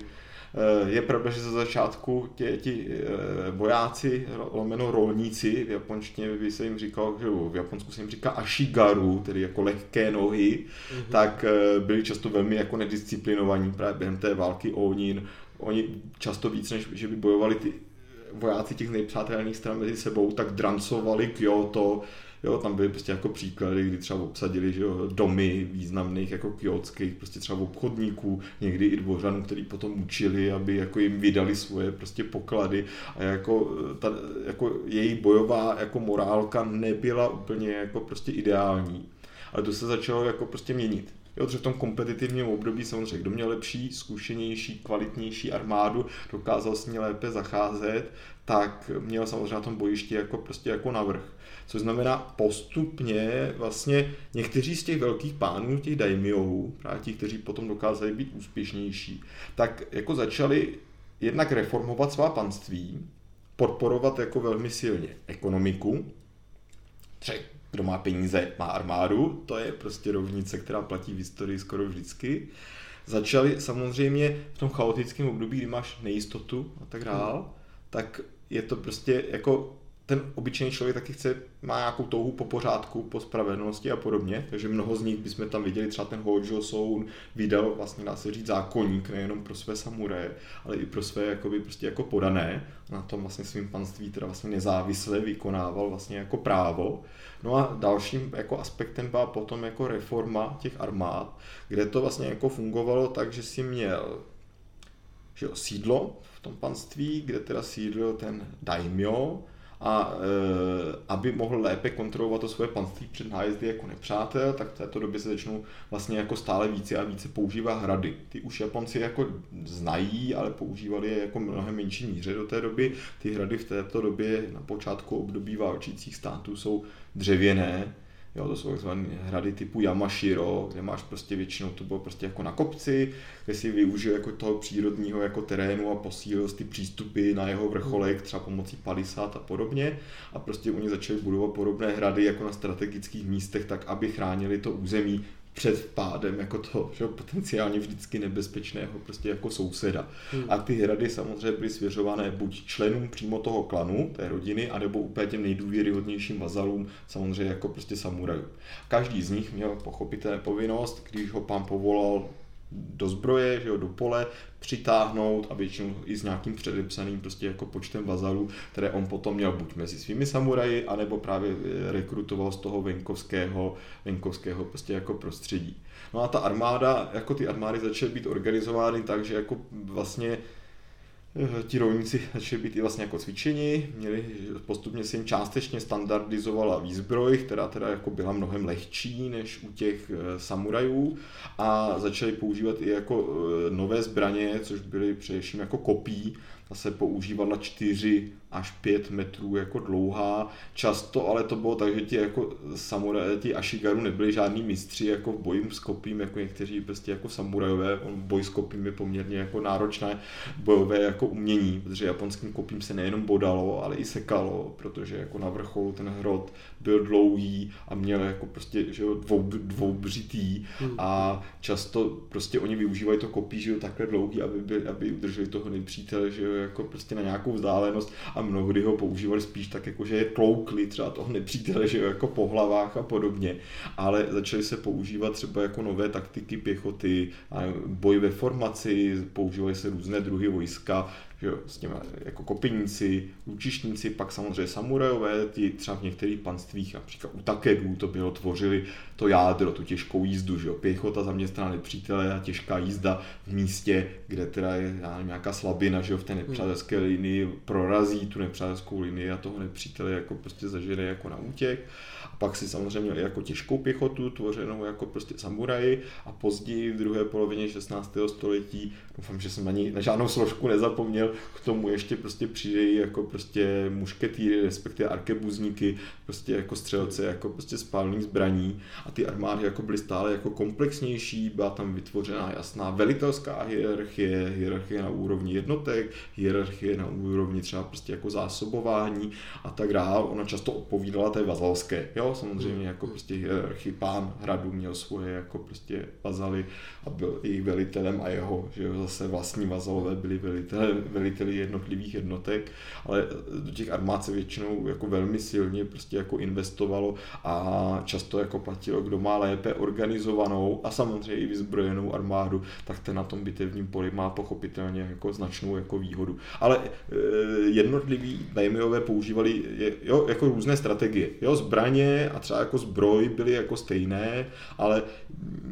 Eh, Je pravda, že za začátku tě, ti eh, vojáci, lomeno rolníci, v japonštině by se jim říkal, že v Japonsku se jim říká ashigaru, tedy jako lehké nohy, Mhm. tak eh, byli často velmi jako nedisciplinovaní právě během té války Onin. Oni často víc, než že by bojovali ty vojáci těch nejpřátelných stran mezi sebou, tak drancovali Kyoto, Jo, tam byly prostě jako příklady, kdy třeba obsadili že jo, domy významných jako kyotských, prostě třeba obchodníků, někdy i dvořanů, který potom učili, aby jako jim vydali svoje prostě poklady a jako, ta, jako její bojová jako morálka nebyla úplně jako prostě ideální. Ale to se začalo jako prostě měnit. Jo, protože v tom kompetitivním období samozřejmě, kdo měl lepší, zkušenější, kvalitnější armádu, dokázal s ní lépe zacházet, tak měl samozřejmě na tom bojišti jako prostě jako navrh. Což znamená postupně vlastně někteří z těch velkých pánů, těch daimyou, právě ti, kteří potom dokázali být úspěšnější, tak jako začali jednak reformovat svá panství, podporovat jako velmi silně ekonomiku, kdo má peníze, má armádu, to je prostě rovnice, která platí v historii skoro vždycky. Začali samozřejmě v tom chaotickém období, kdy máš nejistotu a tak dál, tak je to prostě jako ten obyčejný člověk taky chce, má nějakou touhu po pořádku, po spravedlnosti a podobně, takže mnoho z nich bychom tam viděli, třeba ten Hojo Soun vydal vlastně dá se říct zákonník nejenom pro své samuraje, ale i pro své jakoby, prostě jako podané, na tom vlastně svým panství teda vlastně nezávisle vykonával vlastně jako právo. No a dalším jako aspektem byla potom jako reforma těch armád, kde to vlastně jako fungovalo tak, že si měl že jo, sídlo v tom panství, kde teda sídlil ten daimyo a e, aby mohl lépe kontrolovat to svoje panství před nájezdy jako nepřátel, tak v této době se začnou vlastně jako stále více a více používat hrady. Ty už Japonci jako znají, ale používali je jako mnohem menší míře do té doby. Ty hrady v této době na počátku období válčících států jsou dřevěné, Jo, to jsou takzvané hrady typu Yamashiro, kde máš prostě většinou to bylo prostě jako na kopci, kde si využil jako toho přírodního jako terénu a posílil ty přístupy na jeho vrcholek třeba pomocí palisát a podobně. A prostě oni začali budovat podobné hrady jako na strategických místech, tak aby chránili to území před pádem jako toho že potenciálně vždycky nebezpečného prostě jako souseda. Hmm. A ty hrady samozřejmě byly svěřované buď členům přímo toho klanu, té rodiny, anebo úplně těm nejdůvěryhodnějším vazalům, samozřejmě jako prostě samurajům. Každý z nich měl pochopitelně povinnost, když ho pán povolal do zbroje, že jo, do pole, přitáhnout a většinou i s nějakým předepsaným prostě jako počtem vazalů, které on potom měl buď mezi svými samuraji, anebo právě eh, rekrutoval z toho venkovského, venkovského prostě jako prostředí. No a ta armáda, jako ty armády začaly být organizovány tak, že jako vlastně ti rolníci začali být i vlastně jako cvičení, měli, postupně se jim částečně standardizovala výzbroj, která teda jako byla mnohem lehčí než u těch eh, samurajů a začali používat i jako eh, nové zbraně, což byly především jako kopí, ta se používala 4 až 5 metrů jako dlouhá. Často ale to bylo tak, že ti jako samuraj, ti Ashigaru nebyli žádní mistři jako v boji s kopím, jako někteří prostě jako samurajové. On boj s kopím je poměrně jako náročné bojové jako umění, protože japonským kopím se nejenom bodalo, ale i sekalo, protože jako na vrcholu ten hrot byl dlouhý a měl jako prostě že jo, dvou, dvoubřitý hmm. a často prostě oni využívají to kopí, že jo, takhle dlouhý, aby, by, aby udrželi toho nepřítele, že jo, jako prostě na nějakou vzdálenost a mnohdy ho používali spíš tak, jako že je tloukli třeba toho nepřítele, že jako po hlavách a podobně, ale začaly se používat třeba jako nové taktiky pěchoty, boj ve formaci, používaly se různé druhy vojska, že jo, s těmi jako kopiníci, lučišníci, pak samozřejmě samurajové, ty třeba v některých panstvích, například u Takedů, to bylo tvořili to jádro, tu těžkou jízdu, že jo, pěchota zaměstnaná nepřítele a těžká jízda v místě, kde teda je nevím, nějaká slabina, že jo, v té nepřátelské linii prorazí tu nepřátelskou linii a toho nepřítele jako prostě zažere jako na útěk. A pak si samozřejmě měli jako těžkou pěchotu, tvořenou jako prostě samuraji a později v druhé polovině 16. století, doufám, že jsem ani na žádnou složku nezapomněl, k tomu ještě prostě přijdou jako prostě mušketýry, respektive arkebuzníky, prostě jako střelce, jako prostě spálných zbraní a ty armády jako byly stále jako komplexnější, byla tam vytvořená jasná velitelská hierarchie, hierarchie na úrovni jednotek, hierarchie na úrovni třeba prostě jako zásobování a tak dále. Ona často odpovídala té vazalské, jo, samozřejmě jako prostě hierarchii pán hradu měl svoje jako prostě vazaly a byl jejich velitelem a jeho, že jo, zase vlastní vazalové byli veliteli, veliteli jednotlivých jednotek, ale do těch armád se většinou jako velmi silně prostě jako investovalo a často jako platilo, kdo má lépe organizovanou a samozřejmě i vyzbrojenou armádu, tak ten na tom bitevním poli má pochopitelně jako značnou jako výhodu. Ale e, jednotliví daimyové používali jo, jako různé strategie. Jo, zbraně a třeba jako zbroj byly jako stejné, ale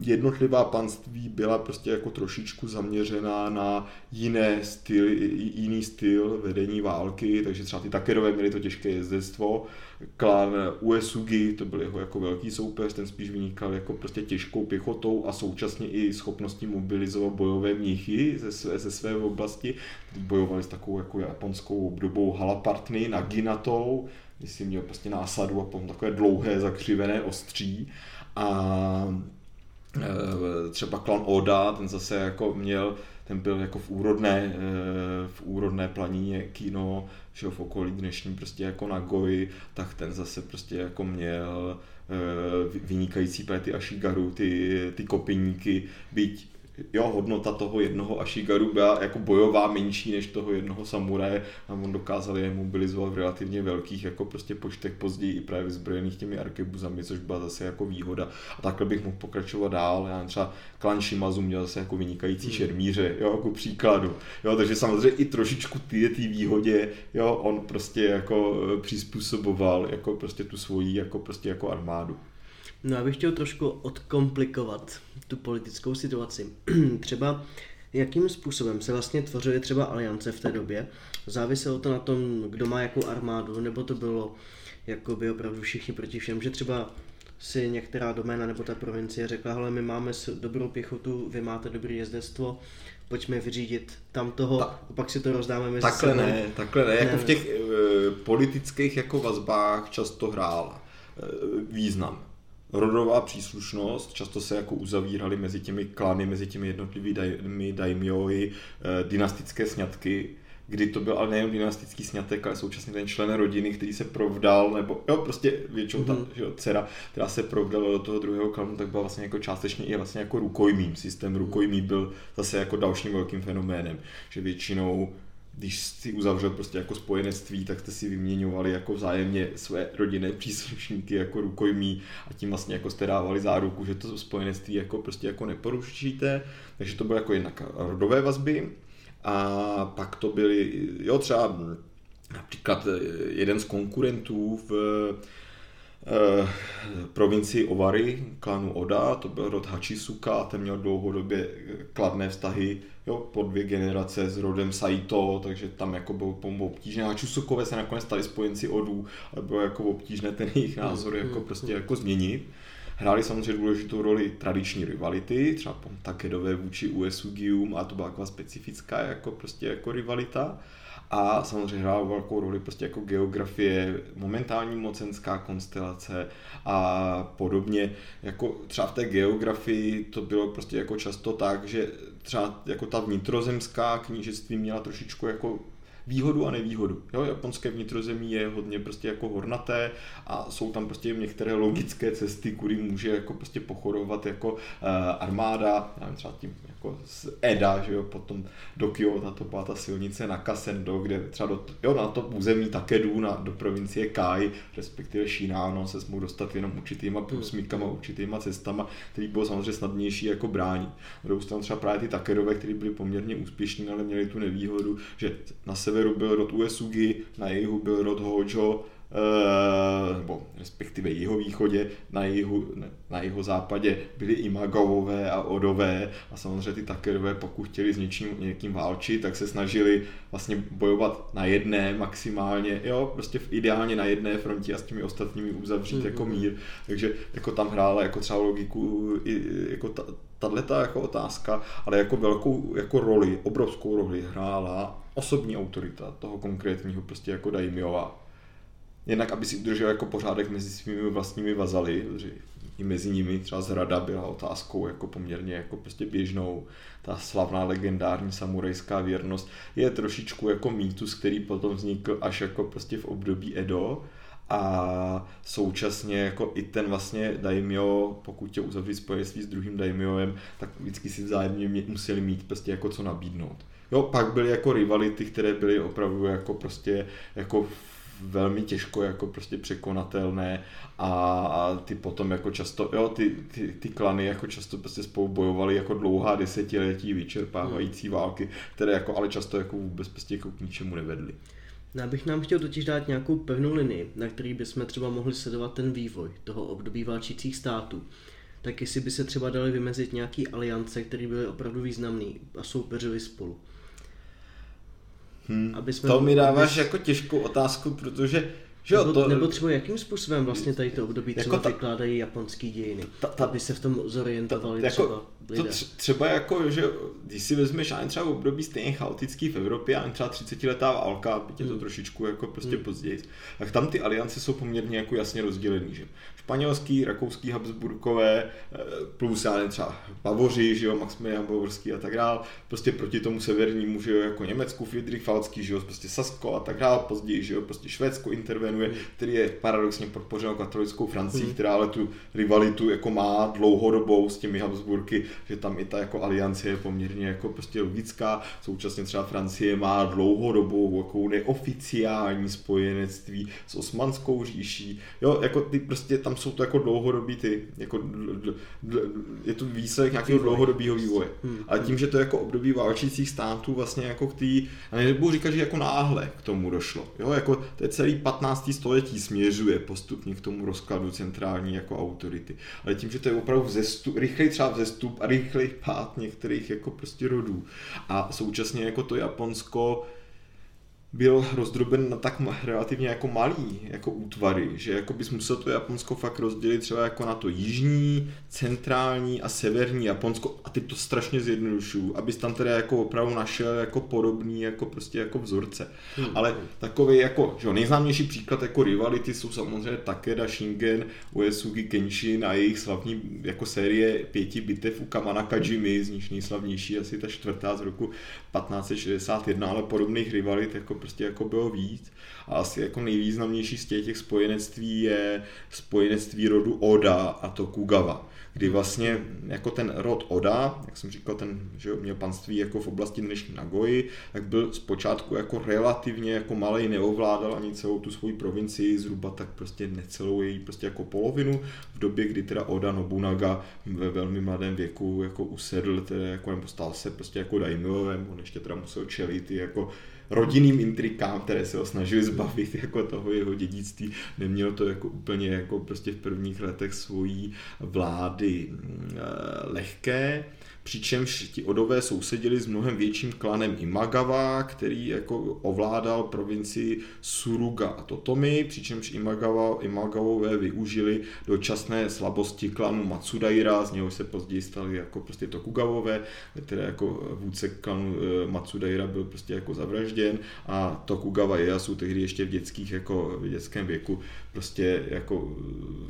jednotlivá panství byla prostě jako trošičku zaměřená na jiné styl, jiný styl vedení války, takže třeba ty Takerové měli to těžké jezdectvo, klan Uesugi, to byl jeho jako velký soupeř, ten spíš vynikal jako prostě těžkou pěchotou a současně i schopností mobilizovat bojové mnichy ze své, ze své oblasti, bojovali s takovou jako japonskou obdobou halapartny, naginatou, myslím měl prostě násadu a potom takové dlouhé zakřivené ostří. A e, třeba klan Oda, ten zase jako měl ten byl jako v úrodné, e, v úrodné planině kino, že v okolí dnešní prostě jako na Goji, tak ten zase prostě jako měl e, vynikající ty Ashigaru, ty, ty kopiníky, byť jo, hodnota toho jednoho Ashigaru byla jako bojová menší než toho jednoho samuraje a on dokázal je mobilizovat v relativně velkých jako prostě počtech později i právě zbrojených těmi arkebuzami, což byla zase jako výhoda. A takhle bych mohl pokračovat dál. Já třeba klan Shimazu měl zase jako vynikající hmm. šermíře, jo, jako příkladu. Jo, takže samozřejmě i trošičku ty ty výhodě, jo, on prostě jako e, přizpůsoboval jako prostě tu svoji jako prostě jako armádu. No já bych chtěl trošku odkomplikovat tu politickou situaci. Třeba jakým způsobem se vlastně tvořily třeba aliance v té době? Záviselo to na tom, kdo má jakou armádu, nebo to bylo jakoby opravdu všichni proti všem, že třeba si některá doména nebo ta provincie řekla, hele, my máme dobrou pěchotu, vy máte dobré jezdectvo, pojďme vyřídit tam toho, Ta, a pak si to rozdáme mezi Takhle sebou. ne, takhle ne, jako v těch e, politických jako vazbách často hrála e, význam. Rodová příslušnost, často se jako uzavíraly mezi těmi klany, mezi těmi jednotlivými daimyoi, e, dynastické sňatky, kdy to byl ale nejen dynastický snětek, ale současně ten člen rodiny, který se provdal, nebo jo, prostě většinou ta mm-hmm. že jo, dcera, která se provdala do toho druhého klanu, tak byla vlastně jako částečně i vlastně jako rukojmím. Systém rukojmí byl zase jako dalším velkým fenoménem, že většinou když si uzavřel prostě jako spojenectví, tak jste si vyměňovali jako vzájemně své rodinné příslušníky jako rukojmí a tím vlastně jako jste dávali záruku, že to spojenectví jako prostě jako neporušíte. Takže to bylo jako jednak rodové vazby, a pak to byly, jo třeba například jeden z konkurentů v provincii Ovary, klanu Oda, to byl rod Hachisuka, ten měl dlouhodobě kladné vztahy jo, po dvě generace s rodem Saito, takže tam jako bylo obtížné. Hachisukové se nakonec stali spojenci Odů, ale bylo jako obtížné ten jejich názor jako prostě jako změnit. Hráli samozřejmě důležitou roli tradiční rivality, třeba Takedové vůči Uesugium a to byla taková specifická jako prostě jako rivalita. A samozřejmě hrála velkou roli prostě jako geografie, momentální mocenská konstelace a podobně. Jako třeba v té geografii to bylo prostě jako často tak, že třeba jako ta vnitrozemská knížectví měla trošičku jako výhodu a nevýhodu. Jo, japonské vnitrozemí je hodně prostě jako hornaté a jsou tam prostě některé logické cesty, kudy může jako prostě pochodovat jako uh, armáda, já nevím, třeba tím jako z Eda, že jo, potom do Kyoto, to byla ta silnice na Kasendo, kde třeba do, jo, na to území Takedu, na, do provincie Kai, respektive Shinano, se smou dostat jenom určitýma průsmykama, určitýma cestama, který bylo samozřejmě snadnější jako bránit. Budou tam třeba právě ty Takedové, které byly poměrně úspěšní, ale měli tu nevýhodu, že na severu byl rod Uesugi, na jihu byl rod Hojo, Eh, nebo respektive jeho východě, na jihu, na jeho západě byli i Magavové a Odové a samozřejmě ty Takerové, pokud chtěli s něčím, někým válčit, tak se snažili vlastně bojovat na jedné maximálně, jo, prostě ideálně na jedné frontě a s těmi ostatními uzavřít mm-hmm. jako mír, takže jako tam hrála jako třeba logiku i, jako ta, tato jako otázka, ale jako velkou jako roli, obrovskou roli hrála osobní autorita toho konkrétního prostě jako daimiova jednak aby si udržel jako pořádek mezi svými vlastními vazaly, protože i mezi nimi třeba zrada byla otázkou jako poměrně jako prostě běžnou. Ta slavná legendární samurajská věrnost je trošičku jako mýtus, který potom vznikl až jako prostě v období Edo, a současně jako i ten vlastně daimyo, pokud tě uzavřít spojenství s druhým daimyoem, tak vždycky si vzájemně museli mít prostě jako co nabídnout. Jo, pak byly jako rivality, které byly opravdu jako prostě jako velmi těžko jako prostě překonatelné a, a ty potom jako často, jo, ty, ty, ty klany jako často prostě spolu bojovali jako dlouhá desetiletí vyčerpávající války, které jako ale často jako vůbec prostě jako k ničemu nevedly. No, já bych nám chtěl totiž dát nějakou pevnou linii, na který bychom třeba mohli sledovat ten vývoj toho období válčících států. Tak jestli by se třeba dali vymezit nějaký aliance, které byly opravdu významné a soupeřili spolu. Hmm. Aby jsme to mi dáváš aby... jako těžkou otázku, protože že nebo, to... nebo třeba jakým způsobem vlastně tady to období jako třeba ta... vykládají japonský dějiny, ta, ta... aby se v tom zorientovali ta, jako, třeba lidé. To třeba jako, že když si vezmeš ani třeba období stejně chaotický v Evropě, ani třeba 30 letá válka, byť je to hmm. trošičku jako prostě hmm. později, tak tam ty aliance jsou poměrně jako jasně rozdělený, že španělský, rakouský, Habsburkové, eh, plus já nevím, třeba Bavoři, že jo, Maximilian Bavorský a tak dále, prostě proti tomu severnímu, že jo, jako Německu, Friedrich Falcký, že jo, prostě Sasko a tak dále, později, že jo, prostě Švédsko intervenuje, který je paradoxně podpořeno katolickou Francii, hmm. která ale tu rivalitu jako má dlouhodobou s těmi Habsburky, že tam i ta jako aliance je poměrně jako prostě logická, současně třeba Francie má dlouhodobou jako neoficiální spojenectví s osmanskou říší, jo, jako ty prostě tam jsou to jako dlouhodobý ty, jako je to výsledek nějakého dlouhodobého vývoje. Hmm. Ale tím, že to je jako období válčících států vlastně jako k tý, a nebudu říkat, že jako náhle k tomu došlo, jo, jako to je celý 15. 19. století směřuje postupně k tomu rozkladu centrální jako autority. Ale tím, že to je opravdu vzestup, rychlej třeba vzestup a rychlej pád některých jako prostě rodů. A současně jako to Japonsko byl rozdroben na tak relativně jako malý jako útvary, že jako bys musel to Japonsko fakt rozdělit třeba jako na to jižní, centrální a severní Japonsko a teď to strašně zjednodušuju, abys tam teda jako opravdu našel jako podobný jako prostě jako vzorce. Hmm. Ale takový jako, že nejznámější příklad jako rivality jsou samozřejmě Takeda, Shingen, Uesugi, Kenshin a jejich slavní jako série pěti bitev u Kamanaka Jimmy, z nich nejslavnější asi ta čtvrtá z roku 1561, ale podobných rivalit jako prostě jako bylo víc. A asi jako nejvýznamnější z těch, těch spojenectví je spojenectví rodu Oda a Tokugawa kdy vlastně jako ten rod Oda, jak jsem říkal, ten že měl panství jako v oblasti dnešní Nagoji, tak byl zpočátku jako relativně jako malý, neovládal ani celou tu svoji provincii, zhruba tak prostě necelou její prostě jako polovinu, v době, kdy teda Oda Nobunaga ve velmi mladém věku jako usedl, teda jako, nebo stal se prostě jako daimyovem, on ještě teda musel čelit jako rodinným intrikám, které se ho snažili zbavit jako toho jeho dědictví. Nemělo to jako úplně jako prostě v prvních letech svojí vlády mm, eh, lehké přičemž ti Odové sousedili s mnohem větším klanem Imagawa, který jako ovládal provincii Suruga a Totomi, přičemž Imagawa, Imagawové využili dočasné slabosti klanu Matsudaira, z něho se později stali jako prostě Tokugawové, které jako vůdce klanu eh, Matsudaira byl prostě jako zavražděn a Tokugawa Ieyasu tehdy ještě v dětských jako v dětském věku prostě jako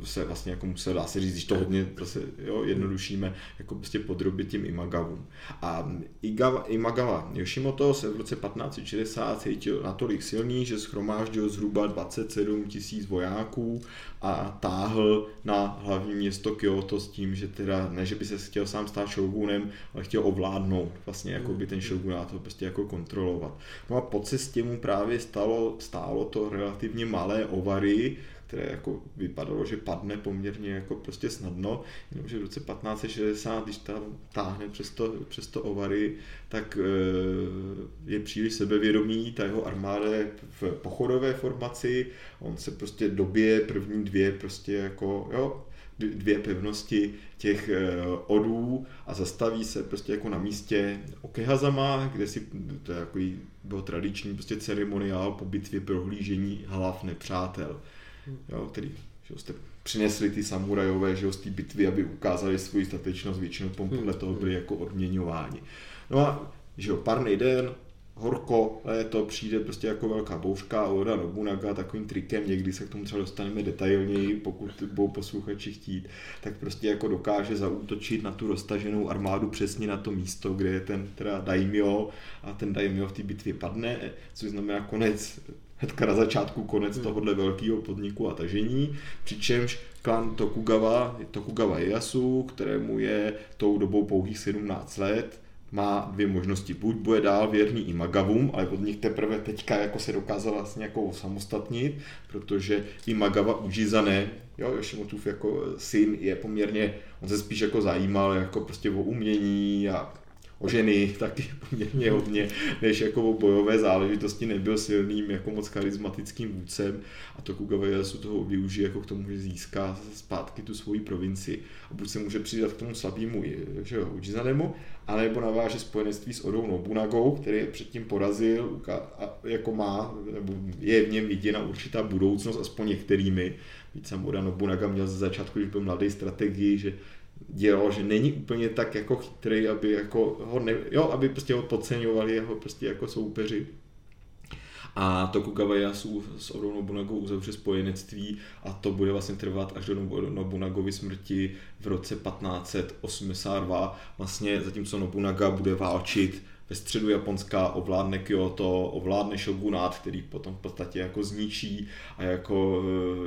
se vlastně jako musel, dá se říct, když to hodně zase jo, jednodušíme, jako prostě podrobit tím Imagavům. A Igawa, Imagawa Yoshimoto se v roce 1560 cítil natolik silný, že schromáždil zhruba 27 tisíc vojáků a táhl na hlavní město Kyoto s tím, že teda ne, že by se chtěl sám stát shogunem, ale chtěl ovládnout vlastně jako by ten shogunát to prostě jako kontrolovat. No a po cestě mu právě stalo, stálo to relativně malé ovary, které jako vypadalo, že padne poměrně jako prostě snadno, jenomže v roce 1560, když tam táhne přes to, přes to ovary, tak eh, je příliš sebevědomý, ta jeho armáda je v pochodové formaci, on se prostě dobije první dvě prostě jako, jo, dvě pevnosti těch eh, odů a zastaví se prostě jako na místě Okehazama, kde si, to je jako byl tradiční prostě ceremoniál po bitvě prohlížení hlav nepřátel jo, který že jste přinesli ty samurajové že z té bitvy, aby ukázali svoji statečnost, většinou podle hmm. toho byli jako odměňováni. No a že jo, parný den, horko, léto, přijde prostě jako velká bouřka Oda Nobunaga takovým trikem, někdy se k tomu třeba dostaneme detailněji, pokud budou posluchači chtít, tak prostě jako dokáže zaútočit na tu roztaženou armádu přesně na to místo, kde je ten teda daimyo a ten daimyo v té bitvě padne, což znamená konec hnedka na začátku konec hmm. tohohle velkého podniku a tažení, přičemž klan Tokugawa, Tokugawa Ieyasu, kterému je tou dobou pouhých 17 let, má dvě možnosti. Buď bude dál věrný Imagavům, ale od nich teprve teďka jako se dokázal vlastně jako samostatnit, protože Imagawa Ujizane, jo, Yoshimotův jako syn je poměrně, on se spíš jako zajímal jako prostě o umění a o ženy taky poměrně hodně, než jako o bojové záležitosti nebyl silným jako moc charismatickým vůdcem a to Kugawayasu toho využije jako k tomu, že získá zpátky tu svoji provinci a buď se může přidat k tomu slabému že jo, Ujizanemu, anebo naváže spojenectví s Odou Nobunagou, který předtím porazil a jako má, nebo je v něm viděna určitá budoucnost, aspoň některými. Víc sam Oda Nobunaga měl ze začátku, když byl mladý strategii, že dělal, že není úplně tak jako chytrý, aby jako ho ne, jo, aby prostě ho podceňovali jeho prostě jako soupeři. A Tokugawa Yasu s Odou Nobunagou uzavře spojenectví a to bude vlastně trvat až do Nobunagovy smrti v roce 1582. Vlastně zatímco Nobunaga bude válčit ve středu Japonska ovládne Kyoto, ovládne shogunát, který potom v podstatě jako zničí a jako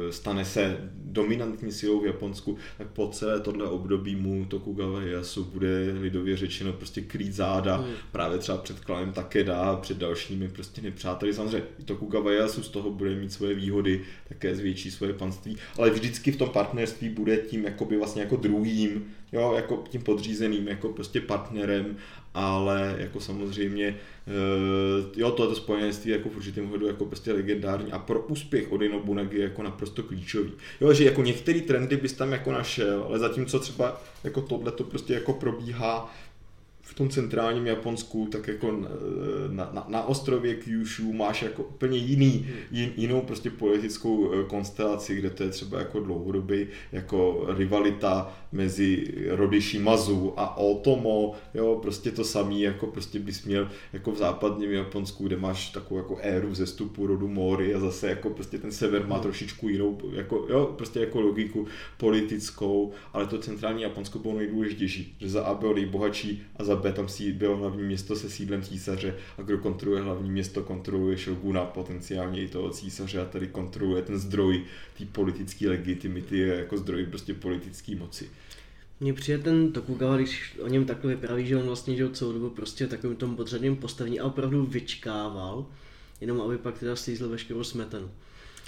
e, stane se dominantní silou v Japonsku, tak po celé tohle období mu Tokugawa Ieyasu bude lidově řečeno prostě krýt záda, hmm. právě třeba před klanem Takeda, před dalšími prostě nepřáteli. Samozřejmě Tokugawa Ieyasu z toho bude mít svoje výhody, také zvětší svoje panství, ale vždycky v tom partnerství bude tím jakoby vlastně jako druhým jo, jako tím podřízeným, jako prostě partnerem, ale jako samozřejmě, eh, jo, tohle spojenství jako v určitém hodu jako prostě legendární a pro úspěch Oda Nobunagy je jako naprosto klíčový. Jo, že jako některé trendy bys tam jako našel, ale zatímco třeba jako tohle to prostě jako probíhá v tom centrálním Japonsku, tak jako na, na, na ostrově Kyushu máš jako úplně jiný, jin, jinou prostě politickou eh, konstelaci, kde to je třeba jako dlouhodobý jako rivalita mezi rody Shimazu a Otomo, jo, prostě to samý, jako prostě bys měl jako v západním Japonsku, kde máš takovou jako éru zestupu rodu Mori a zase jako prostě ten sever má trošičku jinou, jako, jo, prostě jako logiku politickou, ale to centrální Japonsko bylo nejdůležitější, že za A bylo nejbohatší a za B tam bylo hlavní město se sídlem císaře a kdo kontroluje hlavní město, kontroluje šoguna, potenciálně i toho císaře a tady kontroluje ten zdroj té politické legitimity jako zdroj prostě politické moci. Mně přijde ten Tokugawa, když o něm takhle vypráví, že on vlastně že celou dobu prostě takovým tom podřadným postavení a opravdu vyčkával, jenom aby pak teda slízl veškerou smetanu.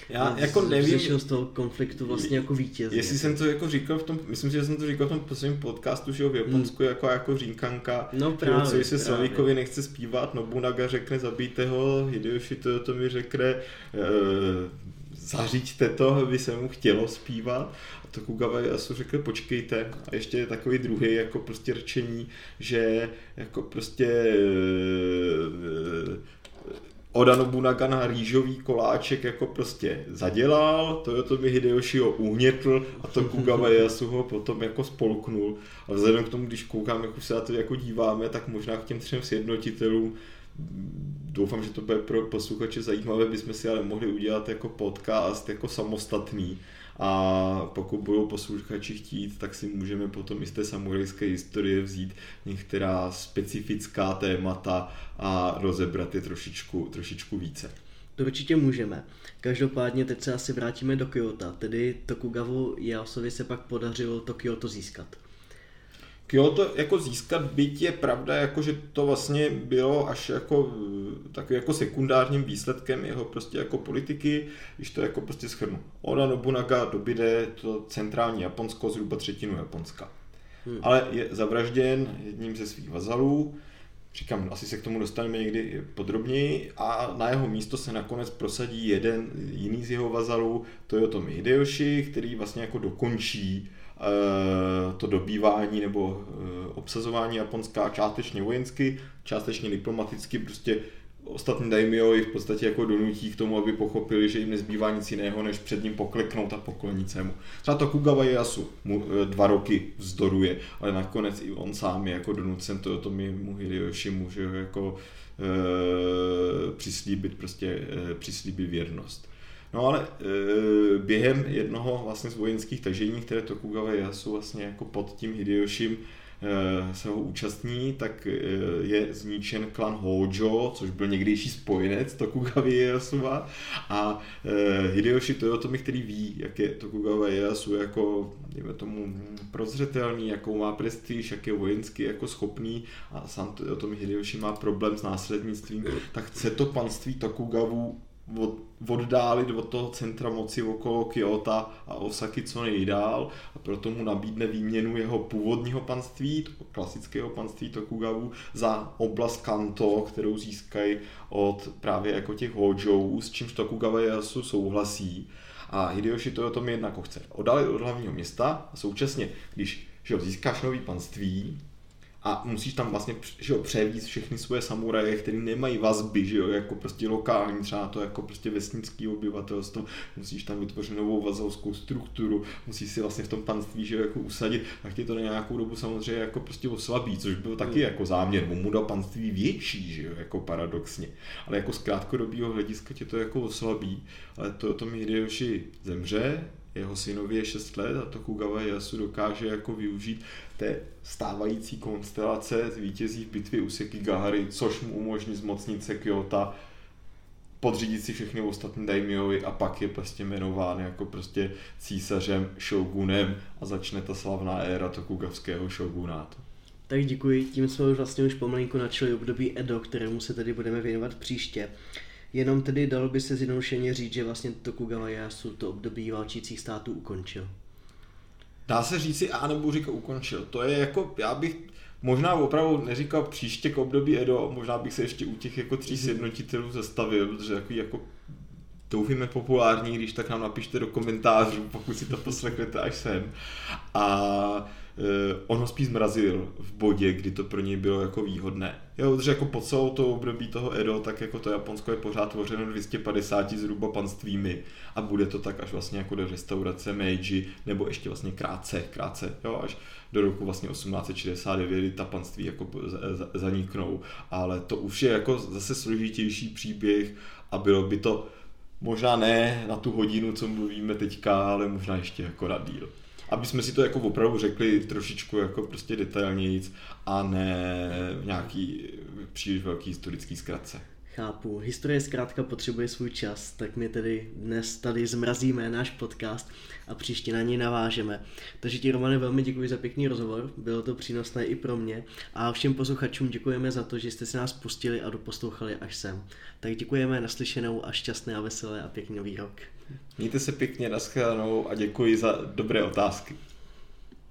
Já jako nevím. Z toho konfliktu vlastně jako vítěz. Jestli jsem to jako říkal v tom, myslím si, že jsem to říkal v tom posledním podcastu, že v Japonsku hmm. jako, jako říkanka, no právě, co se Slavíkovi nechce zpívat, Nobunaga řekne zabijte ho, Hideyoshi to, to mi řekne e, zaříďte to, aby se mu chtělo zpívat. A to Kugawa Yasu řekl, počkejte. A ještě je takový druhý jako prostě řečení, že jako prostě e, Oda Nobunaga na rýžový koláček jako prostě zadělal, Toyotomi Hideyoshi ho uhnětl a to Kugawa Yasu ho potom jako spolknul. A vzhledem k tomu, když koukám, jak už se na to jako díváme, tak možná k těm třem sjednotitelům doufám, že to bude pro posluchače zajímavé, bychom si ale mohli udělat jako podcast jako samostatný a pokud budou posluchači chtít, tak si můžeme potom i z té samurajské historie vzít některá specifická témata a rozebrat je trošičku, trošičku více. To určitě můžeme. Každopádně teď se asi vrátíme do Kyoto, tedy Tokugavu Jaosovi se pak podařilo to Kyoto získat. Kyoto jako získat, byť je pravda, jako že to vlastně bylo až jako takový jako sekundárním výsledkem jeho prostě jako politiky, když to jako prostě schrnu. Oda Nobunaga dobíde to centrální Japonsko, zhruba třetinu Japonska. Hmm. Ale je zavražděn jedním ze svých vazalů, říkám, asi se k tomu dostaneme někdy podrobněji a na jeho místo se nakonec prosadí jeden jiný z jeho vazalů, Toyotomi Hideyoshi, který vlastně jako dokončí Eh, to dobývání nebo eh, obsazování Japonská částečně vojensky, částečně diplomaticky, prostě ostatní daimyo v podstatě jako donutí k tomu, aby pochopili, že jim nezbývá nic jiného, než před ním pokleknout a poklonit se mu. Třeba to Kugawa Ieyasu mu eh, dva roky vzdoruje, ale nakonec i on sám je jako donucen to, to mi mu Hideyoshi může jako e, přislíbit prostě e, přislíbit věrnost. No ale e, během jednoho vlastně z vojenských tažení, které Tokugawa Ieyasu vlastně jako pod tím Hideyoshim e, se ho účastní, tak e, je zničen klan Hojo, což byl někdejší spojenec Tokugawa Ieyasua a e, Hideyoshi Toyotomi, který ví, jak je Tokugawa Ieyasu jako dejme tomu prozřetelný, jakou má prestiž, jak je vojensky jako schopný a sám Toyotomi Hideyoshi má problém s následnictvím, tak chce to panství Tokugavu od, oddálit od toho centra moci okolo Kyoto a Osaky co nejdál a proto mu nabídne výměnu jeho původního panství, klasického panství Tokugavu, za oblast Kanto, kterou získají od právě jako těch Hojou, s čímž Tokugawa Ieyasu souhlasí. A Hideyoshi to o tom jednak chce oddalit od hlavního města a současně, když že získáš nový panství, a musíš tam vlastně že jo, převíz všechny svoje samuraje, které nemají vazby, že jo, jako prostě lokální, třeba to jako prostě vesnický obyvatelstvo, musíš tam vytvořit novou vazalskou strukturu, musíš si vlastně v tom panství, že jo, jako usadit, tak tě to na nějakou dobu samozřejmě jako prostě oslabí, což byl taky mm. jako záměr, mu dal panství větší, že jo, jako paradoxně, ale jako z krátkodobého hlediska tě to jako oslabí, ale to, to mi Hideyoshi zemře, jeho synovi je 6 let a Tokugawa Ieyasu dokáže jako využít té stávající konstelace vítězí v bitvě u Sekigahary, což mu umožní zmocnit se Kyoto, podřídit si všechny ostatní daimyovi a pak je prostě jmenován jako prostě císařem, shogunem a začne ta slavná éra Tokugavského shogunátu. Tak děkuji, tím jsme vlastně už pomalinku načali období Edo, kterému se tady budeme věnovat příště. Jenom tedy dalo by se zjednodušeně říct, že vlastně Tokugawa Ieyasu to období válčících států ukončil. dá se říci A nebo říká ukončil. To je jako, já bych možná opravdu neříkal příště k období Edo, možná bych se ještě u těch jako tří sjednotitelů zastavil, protože takový jako doufíme populární, když tak nám napište do komentářů, pokud si to poslechnete až sem. A on ho spíš zmrazil v bodě, kdy to pro něj bylo jako výhodné. Jo, protože jako po celou to období toho Edo, tak jako to Japonsko je pořád tvořeno 250 zhruba panstvími a bude to tak až vlastně jako do restaurace Meiji, nebo ještě vlastně krátce, krátce, jo, až do roku vlastně 1869 ta panství jako zaniknou. Ale to už je jako zase složitější příběh a bylo by to možná ne na tu hodinu, co mluvíme teďka, ale možná ještě jako na díl aby jsme si to jako opravdu řekli trošičku jako prostě detailnějíc a ne v nějaký příliš velký historický zkratce. Chápu. Historie zkrátka potřebuje svůj čas, tak my tedy dnes tady zmrazíme náš podcast a příště na něj navážeme. Takže ti, Romane, velmi děkuji za pěkný rozhovor, bylo to přínosné i pro mě a všem posluchačům děkujeme za to, že jste si nás pustili a doposlouchali až sem. Tak děkujeme naslyšenou a šťastné a veselé a pěkný nový rok. Mějte se pěkně, naschledanou a děkuji za dobré otázky.